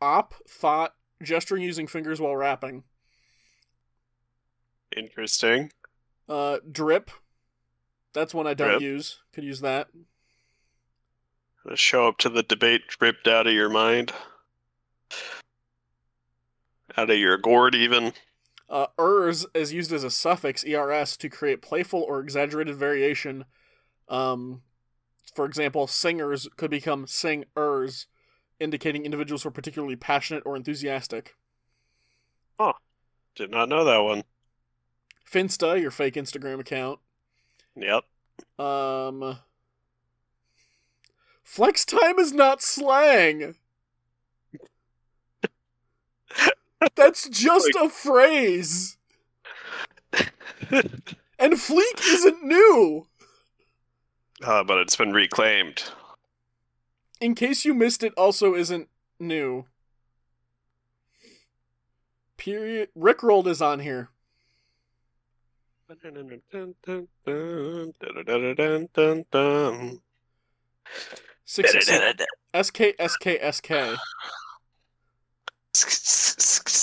op, thought, gesturing using fingers while rapping. Interesting. Uh, drip. That's one I don't Drip. use. Could use that. Gonna show up to the debate ripped out of your mind. Out of your gourd, even. Uh, ers is used as a suffix ers to create playful or exaggerated variation. Um, for example, singers could become sing-ers, indicating individuals who are particularly passionate or enthusiastic. Oh. Did not know that one. Finsta, your fake Instagram account. Yep. Um, flex time is not slang. That's just a phrase. And fleek isn't new. Uh, but it's been reclaimed. In case you missed it, also isn't new. Period. Rickrolled is on here. Six, six, SK, SK, SK.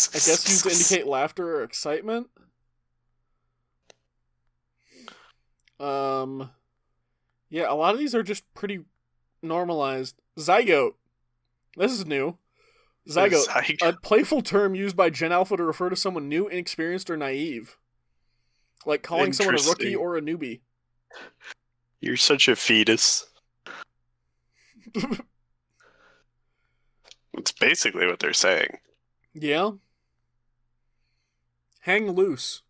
I guess used to indicate laughter or excitement. Um, yeah, a lot of these are just pretty normalized. Zygote. This is new. Zygote, Zygote. a playful term used by Gen Alpha to refer to someone new, inexperienced, or naive. Like calling someone a rookie or a newbie. You're such a fetus. It's basically what they're saying. yeah. Hang loose.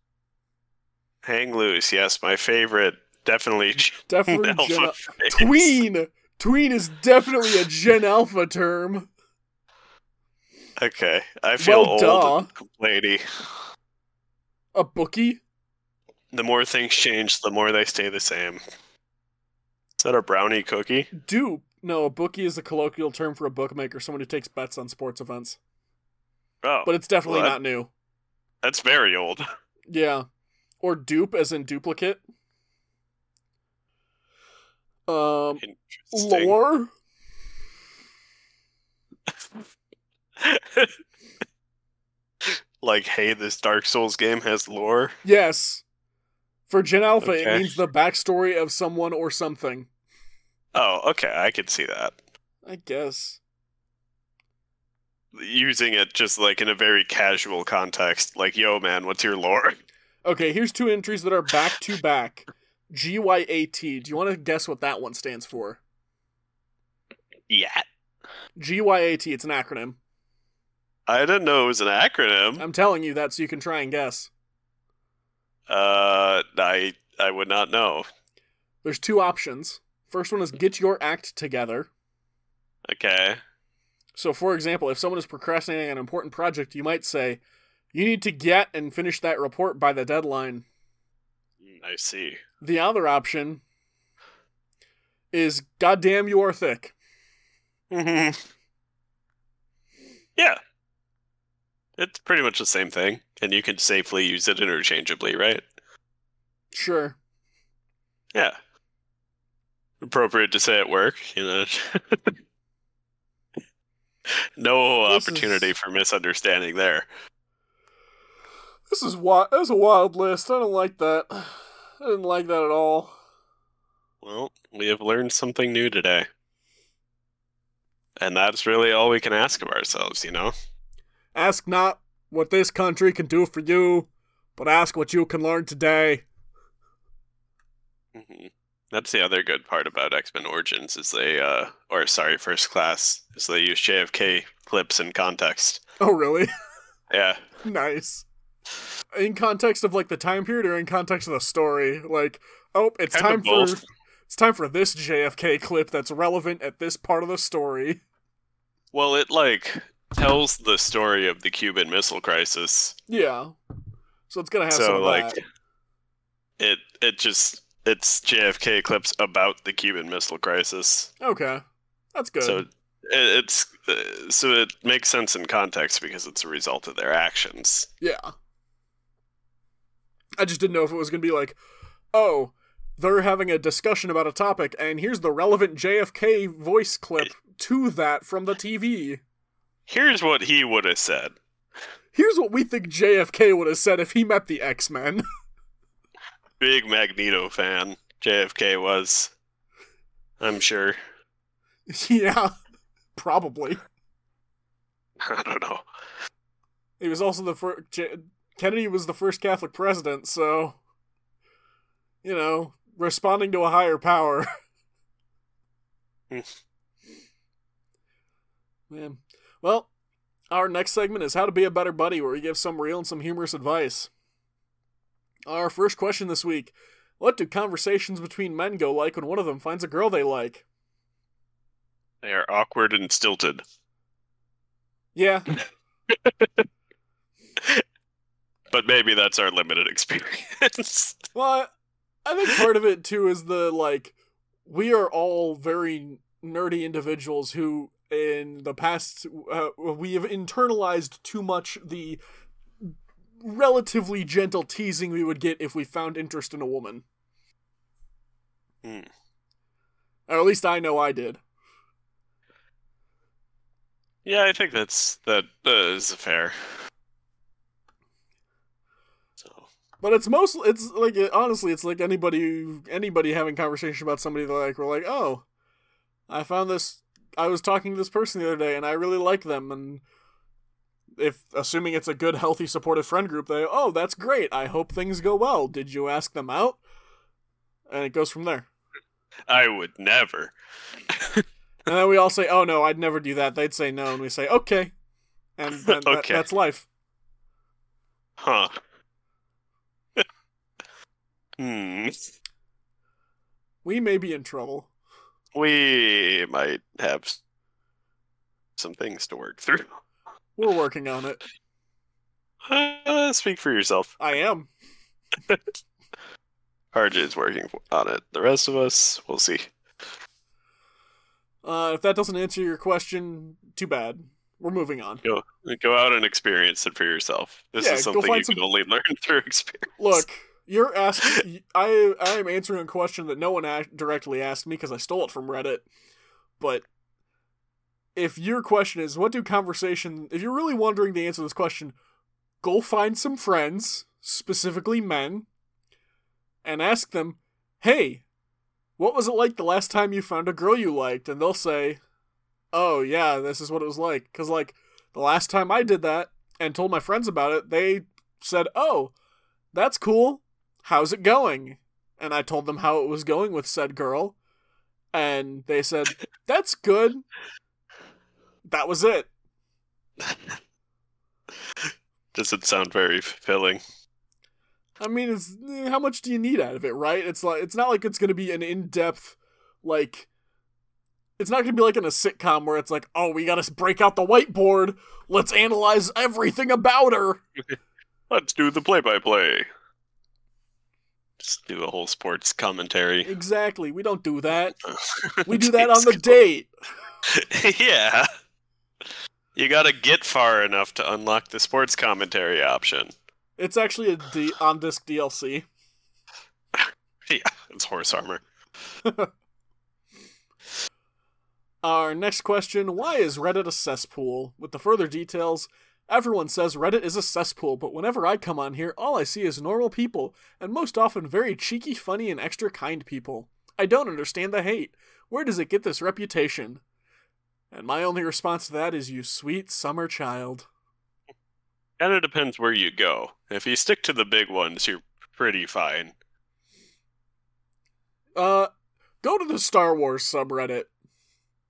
Hang loose, yes, my favorite. Definitely Definitely Alpha Gen Tween. Tween is definitely a Gen Alpha term. Okay, I feel Well, old lady. A bookie. The more things change, the more they stay the same. Is that a brownie cookie? Dupe. No, a bookie is a colloquial term for a bookmaker, someone who takes bets on sports events. Oh, But it's definitely Well, not new. that's very old. Yeah. Or dupe, as in duplicate. Um, lore. like, hey, this Dark Souls game has lore. Yes. For Gen Alpha, it means the backstory of someone or something. Oh, okay, I could see that. I guess. Using it just like in a very casual context, like, yo, man, what's your lore? Okay, here's two entries that are back to back. GYAT. Do you want to guess what that one stands for? Yeah. GYAT, it's an acronym. I didn't know it was an acronym. I'm telling you that so you can try and guess. Uh, I I would not know. There's two options. First one is get your act together. Okay. So, for example, if someone is procrastinating on an important project, you might say, You need to get and finish that report by the deadline. I see. The other option is, Goddamn, you are thick. hmm Yeah. It's pretty much the same thing, and you can safely use it interchangeably, right? Sure. Yeah. Appropriate to say at work, you know. no This opportunity is- for misunderstanding there. This is wi- That's a wild list. I don't like that. I didn't like that at all. Well, we have learned something new today. And that's really all we can ask of ourselves, you know? Ask not what this country can do for you, but ask what you can learn today. hmm That's the other good part about X Men Origins is they, uh, or sorry, First Class, is they use JFK clips in context. Oh, really? Yeah, nice. In context of like the time period, or in context of the story, like, oh, it's Kind time for it's time for this JFK clip that's relevant at this part of the story. well, it like tells the story of the Cuban Missile Crisis. Yeah. So it's gonna have some So like, it it just it's JFK clips about the Cuban Missile Crisis. Okay, that's good. So it, it's uh, so it makes sense in context because it's a result of their actions. Yeah. I just didn't know if it was going to be like, oh, they're having a discussion about a topic, and here's the relevant JFK voice clip to that from the TV. Here's what he would have said. Here's what we think JFK would have said if he met the X Men. Big Magneto fan. JFK was. I'm sure. yeah, probably. I don't know. He was also the first. J- Kennedy was the first Catholic president, so. You know, responding to a higher power. Man. Well, our next segment is How to Be a Better Buddy, where we give some real and some humorous advice. Our first question this week What do conversations between men go like when one of them finds a girl they like? They are awkward and stilted. Yeah, But maybe that's our limited experience. Well, I think part of it too is the like we are all very nerdy individuals who in the past uh, we have internalized too much the relatively gentle teasing we would get if we found interest in a woman. Hmm. Or at least I know I did. yeah, I think that's that uh, is fair. So But it's mostly it's like honestly it's like anybody anybody having conversation about somebody they like we're like, "Oh, I found this I was talking to this person the other day and I really like them. And if assuming it's a good healthy supportive friend group they oh that's great. I hope things go well. Did you ask them out? And it goes from there. I would never. and then we all say oh no i'd never do that. They'd say no and we say okay. And then that- that's life. Huh. Hmm. we may be in trouble We might have some things to work through. we're working on it Uh, speak for yourself. i am RJ is working on it. The rest of us, we'll see. uh, if that doesn't answer your question too bad we're moving on Go go out and experience it for yourself. This Yeah, is something you some- can only learn through experience. Look, you're asking. I I am answering a question that no one directly asked me because I stole it from Reddit. But if your question is, what do conversation? If you're really wondering the answer to this question, go find some friends, specifically men, and ask them, "Hey, what was it like the last time you found a girl you liked?" And they'll say, "Oh yeah, this is what it was like." Because like the last time I did that and told my friends about it, they said, "Oh." that's cool. How's it going? And I told them how it was going with said girl. And they said, that's good. That was it. Doesn't sound very fulfilling. I mean, it's how much do you need out of it, right? It's like it's not like it's going to be an in-depth like it's not going to be like in a sitcom where it's like, "Oh, we got to break out the whiteboard. Let's analyze everything about her." Let's do the play-by-play. Just do a whole sports commentary. Exactly. We don't do that. We do that on the date. yeah. You gotta get far enough to unlock the sports commentary option. It's actually a D- on disc DLC. Yeah, it's horse armor. Our next question Why is Reddit a cesspool? With the further details, everyone says Reddit is a cesspool, but whenever I come on here, all I see is normal people, and most often very cheeky, funny, and extra kind people. I don't understand the hate. Where does it get this reputation? And my only response to that is, You sweet summer child. Kind of depends where you go. If you stick to the big ones, you're pretty fine. Uh, go to the Star Wars subreddit.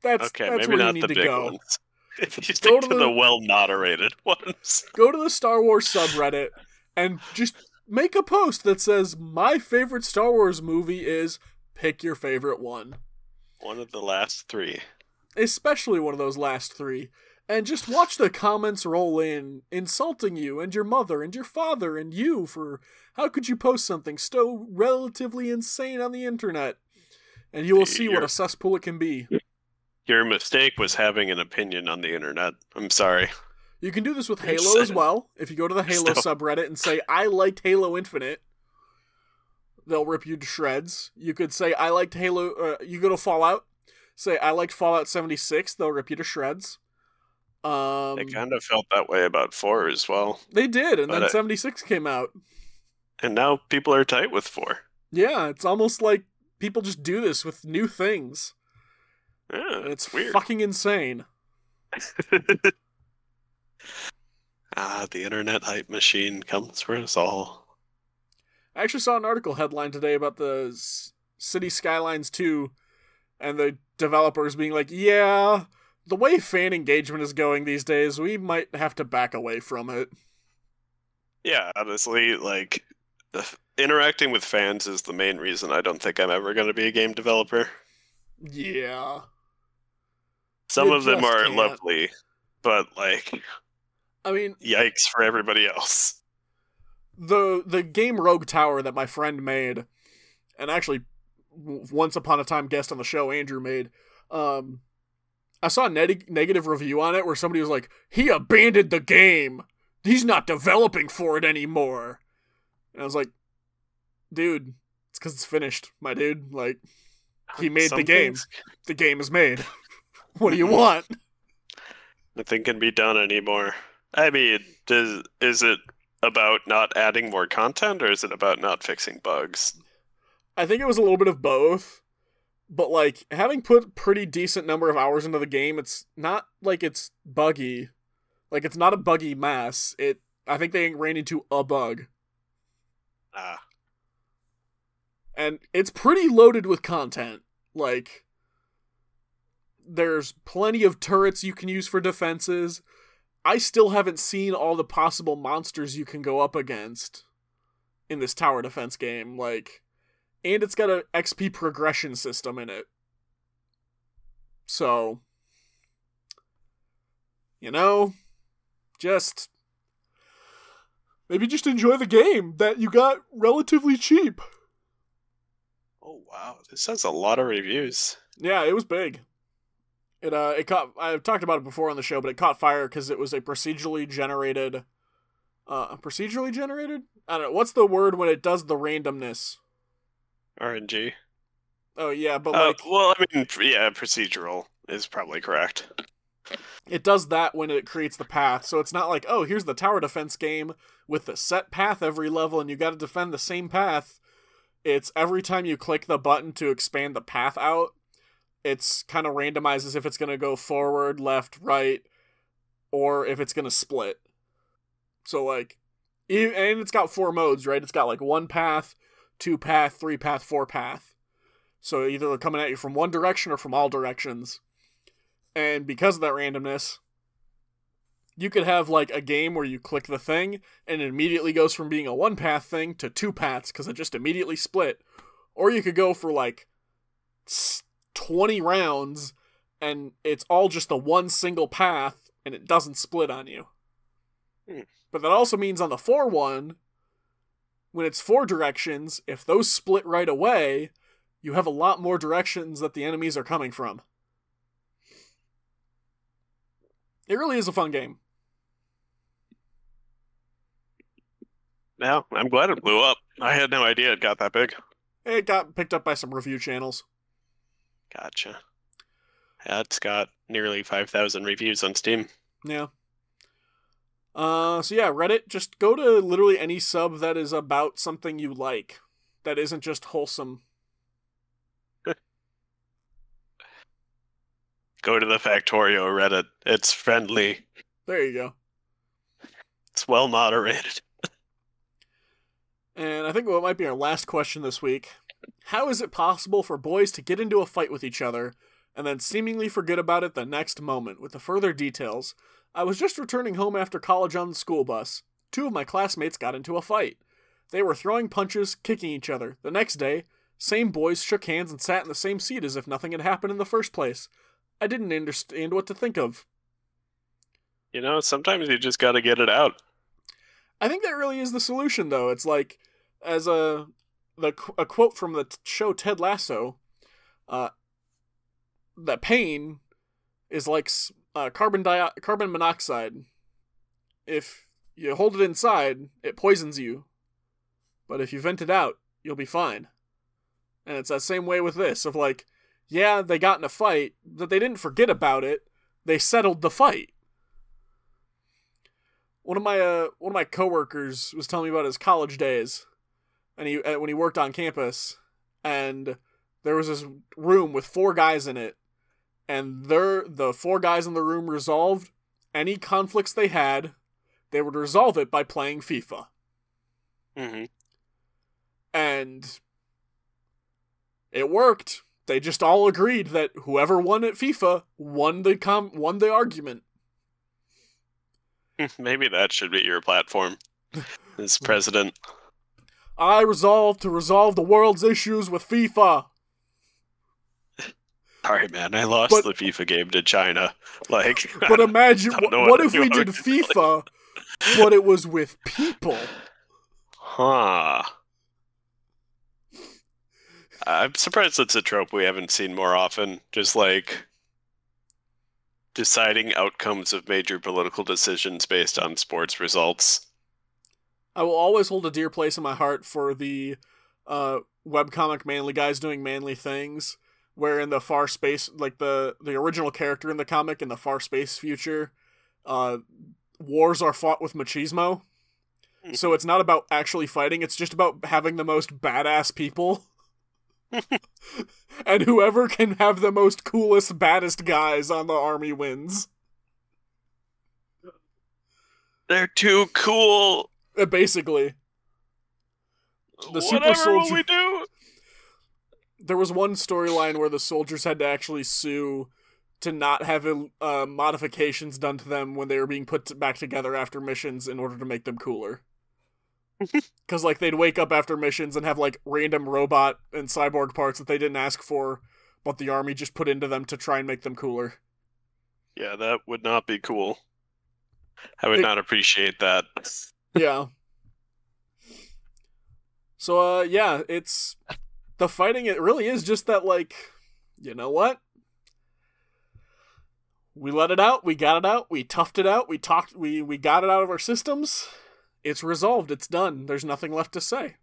That's Okay, that's where you need to go. ones. If you Go to to, the- the, well moderated ones. Go to the Star Wars subreddit and just make a post that says my favorite Star Wars movie is pick your favorite one. One of the last three. especially one of those last three, and just watch the comments roll in, insulting you and your mother and your father and you for how could you post something so relatively insane on the internet? And you will see what a cesspool it can be. Your mistake was having an opinion on the internet. I'm sorry. You can do this with Halo as well. If you go to the Halo Still. subreddit and say, I liked Halo Infinite, they'll rip you to shreds. You could say, I liked Halo. Uh, you go to Fallout, say, I liked Fallout 76, they'll rip you to shreds. Um, I kind of felt that way about four as well. They did, and then I- 76 came out. And now people are tight with four. Yeah, it's almost like people just do this with new things. Yeah, it's weird. fucking insane. ah, the internet hype machine comes for us all. I actually saw an article headline today about the S- Cities: Skylines 2 and the developers being like, yeah, the way fan engagement is going these days, we might have to back away from it. Yeah, honestly, like the, interacting with fans is the main reason I don't think I'm ever going to be a game developer. Yeah. Some of them are can't. lovely, but like I mean, yikes for everybody else. the the game Rogue Tower that my friend made, and actually once upon a time guest on the show Andrew made. Um, I saw a neg- negative review on it where somebody was like, "He abandoned the game. He's not developing for it anymore." And I was like, "Dude, it's because it's finished, my dude. Like, he made Some the game. things The game is made. what do you want?" Nothing can be done anymore. I mean, does is it about not adding more content, or is it about not fixing bugs? I think it was a little bit of both. But like having put pretty decent number of hours into the game, it's not like it's buggy. Like it's not a buggy mess. It I think they ran into a bug. Ah, And it's pretty loaded with content. Like there's plenty of turrets you can use for defenses. I still haven't seen all the possible monsters you can go up against in this tower defense game. Like, and it's got an XP progression system in it. So, you know, just maybe just enjoy the game that you got relatively cheap. oh wow, this has a lot of reviews. Yeah, it was big. It uh, it caught. I've talked about it before on the show, but it caught fire because it was a procedurally generated. Uh, procedurally generated. I don't know what's the word when it does the randomness. RNG. Oh yeah, but Uh, like well, I mean, yeah, procedural is probably correct. it does that when it creates the path. So it's not like oh here's the tower defense game with the set path every level and you got to defend the same path. It's every time you click the button to expand the path out, it's kind of randomizes if it's going to go forward, left, right, or if it's going to split. So like, and it's got four modes, right? It's got like one path, two path, three path, four path. So either they're coming at you from one direction or from all directions. And because of that randomness, you could have like a game where you click the thing and it immediately goes from being a one path thing to two paths because it just immediately split. Or you could go for like 20 rounds and it's all just the one single path and it doesn't split on you. Hmm. But that also means on the 4 one, when it's four directions, if those split right away, you have a lot more directions that the enemies are coming from. It really is a fun game. Yeah, I'm glad it blew up. I had no idea it got that big. It got picked up by some review channels. Gotcha. Yeah, it's got nearly 5,000 reviews on Steam. Yeah. Uh, so yeah, Reddit. Just go to literally any sub that is about something you like, that isn't just wholesome. Go to the Factorio Reddit. It's friendly. There you go. It's well moderated. And I think what might be our last question this week How is it possible for boys to get into a fight with each other and then seemingly forget about it the next moment? With the further details, I was just returning home after college on the school bus. Two of my classmates got into a fight. They were throwing punches, kicking each other. The next day, same boys shook hands and sat in the same seat as if nothing had happened in the first place. I didn't understand what to think of. You know, sometimes you just got to get it out. I think that really is the solution, though. It's like, as a the a quote from the show Ted Lasso, uh, that pain is like uh, carbon di- carbon monoxide. If you hold it inside, it poisons you, but if you vent it out, you'll be fine. And it's that same way with this of like, yeah, they got in a fight, but they didn't forget about it. They settled the fight one of my uh, one of my coworkers was telling me about his college days, and he uh, when he worked on campus, and there was this room with four guys in it, and they're the four guys in the room resolved any conflicts they had, they would resolve it by playing FIFA, hmm and it worked. They just all agreed that whoever won at FIFA won the com- won the argument. Maybe that should be your platform as president. I resolved to resolve the world's issues with FIFA. Sorry, man, I lost But- the FIFA game to China. Like, But imagine what, what if we did. FIFA, but it was with people. huh? I'm surprised it's a trope we haven't seen more often. Just like deciding outcomes of major political decisions based on sports results. I will always hold a dear place in my heart for the uh, webcomic manly guys doing manly things, where in the far space, like the the original character in the comic in the far space future, uh, wars are fought with machismo. So it's not about actually fighting; it's just about having the most badass people. and whoever can have the most coolest, baddest guys on the army wins. They're too cool. Uh, basically, The super Whatever will soldier- we do? there was one storyline where the soldiers had to actually sue to not have uh, modifications done to them when they were being put back together after missions in order to make them cooler. Because like they'd wake up after missions and have like random robot and cyborg parts that they didn't ask for, but the army just put into them to try and make them cooler. Yeah, that would not be cool. I would It- not appreciate that. Yeah. So uh yeah, it's the fighting it really is just that like you know what? We let it out, we got it out, we toughed it out, we talked we we got it out of our systems. It's resolved, it's done. There's nothing left to say.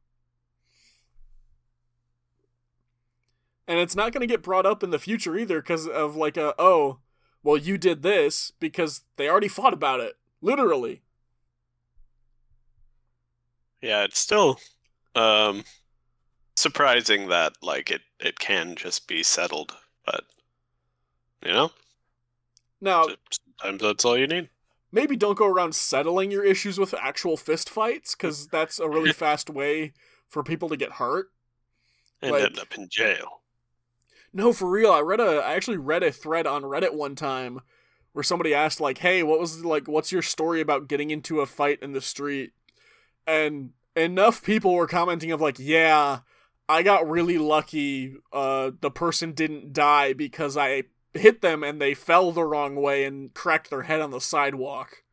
And it's not going to get brought up in the future either cuz of like a oh, well you did this because they already fought about it. Literally. Yeah, it's still um surprising that like it it can just be settled, but you know, Now, sometimes that's all you need. maybe don't go around settling your issues with actual fist fights because that's a really fast way for people to get hurt. And Like- end up in jail. No, for real. I read a I actually read a thread on Reddit one time where somebody asked like, "Hey, what was like what's your story about getting into a fight in the street?" And enough people were commenting of like, "Yeah, I got really lucky. Uh the person didn't die because I hit them and they fell the wrong way and cracked their head on the sidewalk."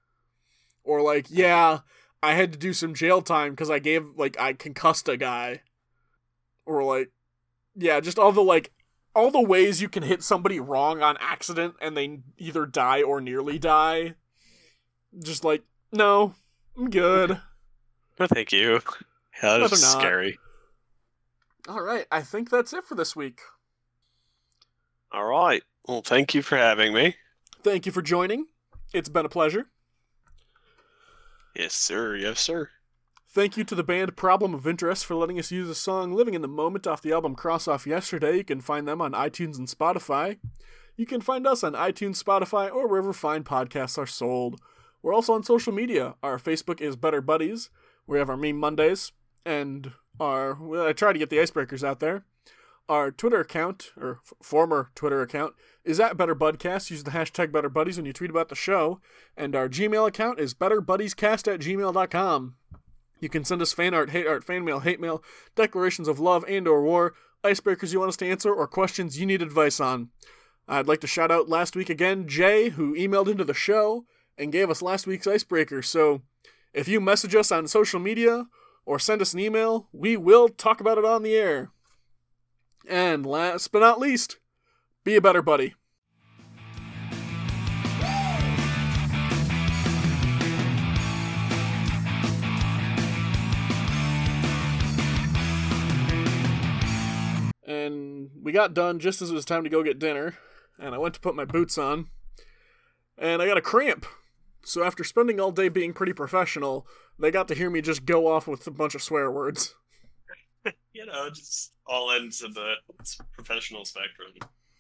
Or like, "Yeah, I had to do some jail time because I gave like I concussed a guy." Or like, yeah, just all the like all the ways you can hit somebody wrong on accident and they either die or nearly die. Just like, no, I'm good. No, thank you. Yeah, Rather that's scary. All right, I think that's it for this week. All right. Well, thank you for having me. Thank you for joining. It's been a pleasure. Yes, sir. Yes, sir. Thank you to the band Problem of Interest for letting us use the song Living in the Moment off the album Cross Off Yesterday. You can find them on iTunes and Spotify. You can find us on iTunes, Spotify, or wherever fine podcasts are sold. We're also on social media. Our Facebook is Better Buddies. We have our Meme Mondays. And our well, I try to get the icebreakers out there. Our Twitter account, or f- former Twitter account, is at Better Budcast. Use the hashtag BetterBuddies when you tweet about the show. And our Gmail account is BetterBuddiesCast at gmail.com. You can send us fan art, hate art, fan mail, hate mail, declarations of love and or war, icebreakers you want us to answer, or questions you need advice on. I'd like to shout out last week again Jay, who emailed into the show and gave us last week's icebreaker. So if you message us on social media or send us an email, we will talk about it on the air. And last but not least, be a better buddy. And we got done just as it was time to go get dinner, and I went to put my boots on, and I got a cramp. So after spending all day being pretty professional, they got to hear me just go off with a bunch of swear words. You know, just all ends of the professional spectrum.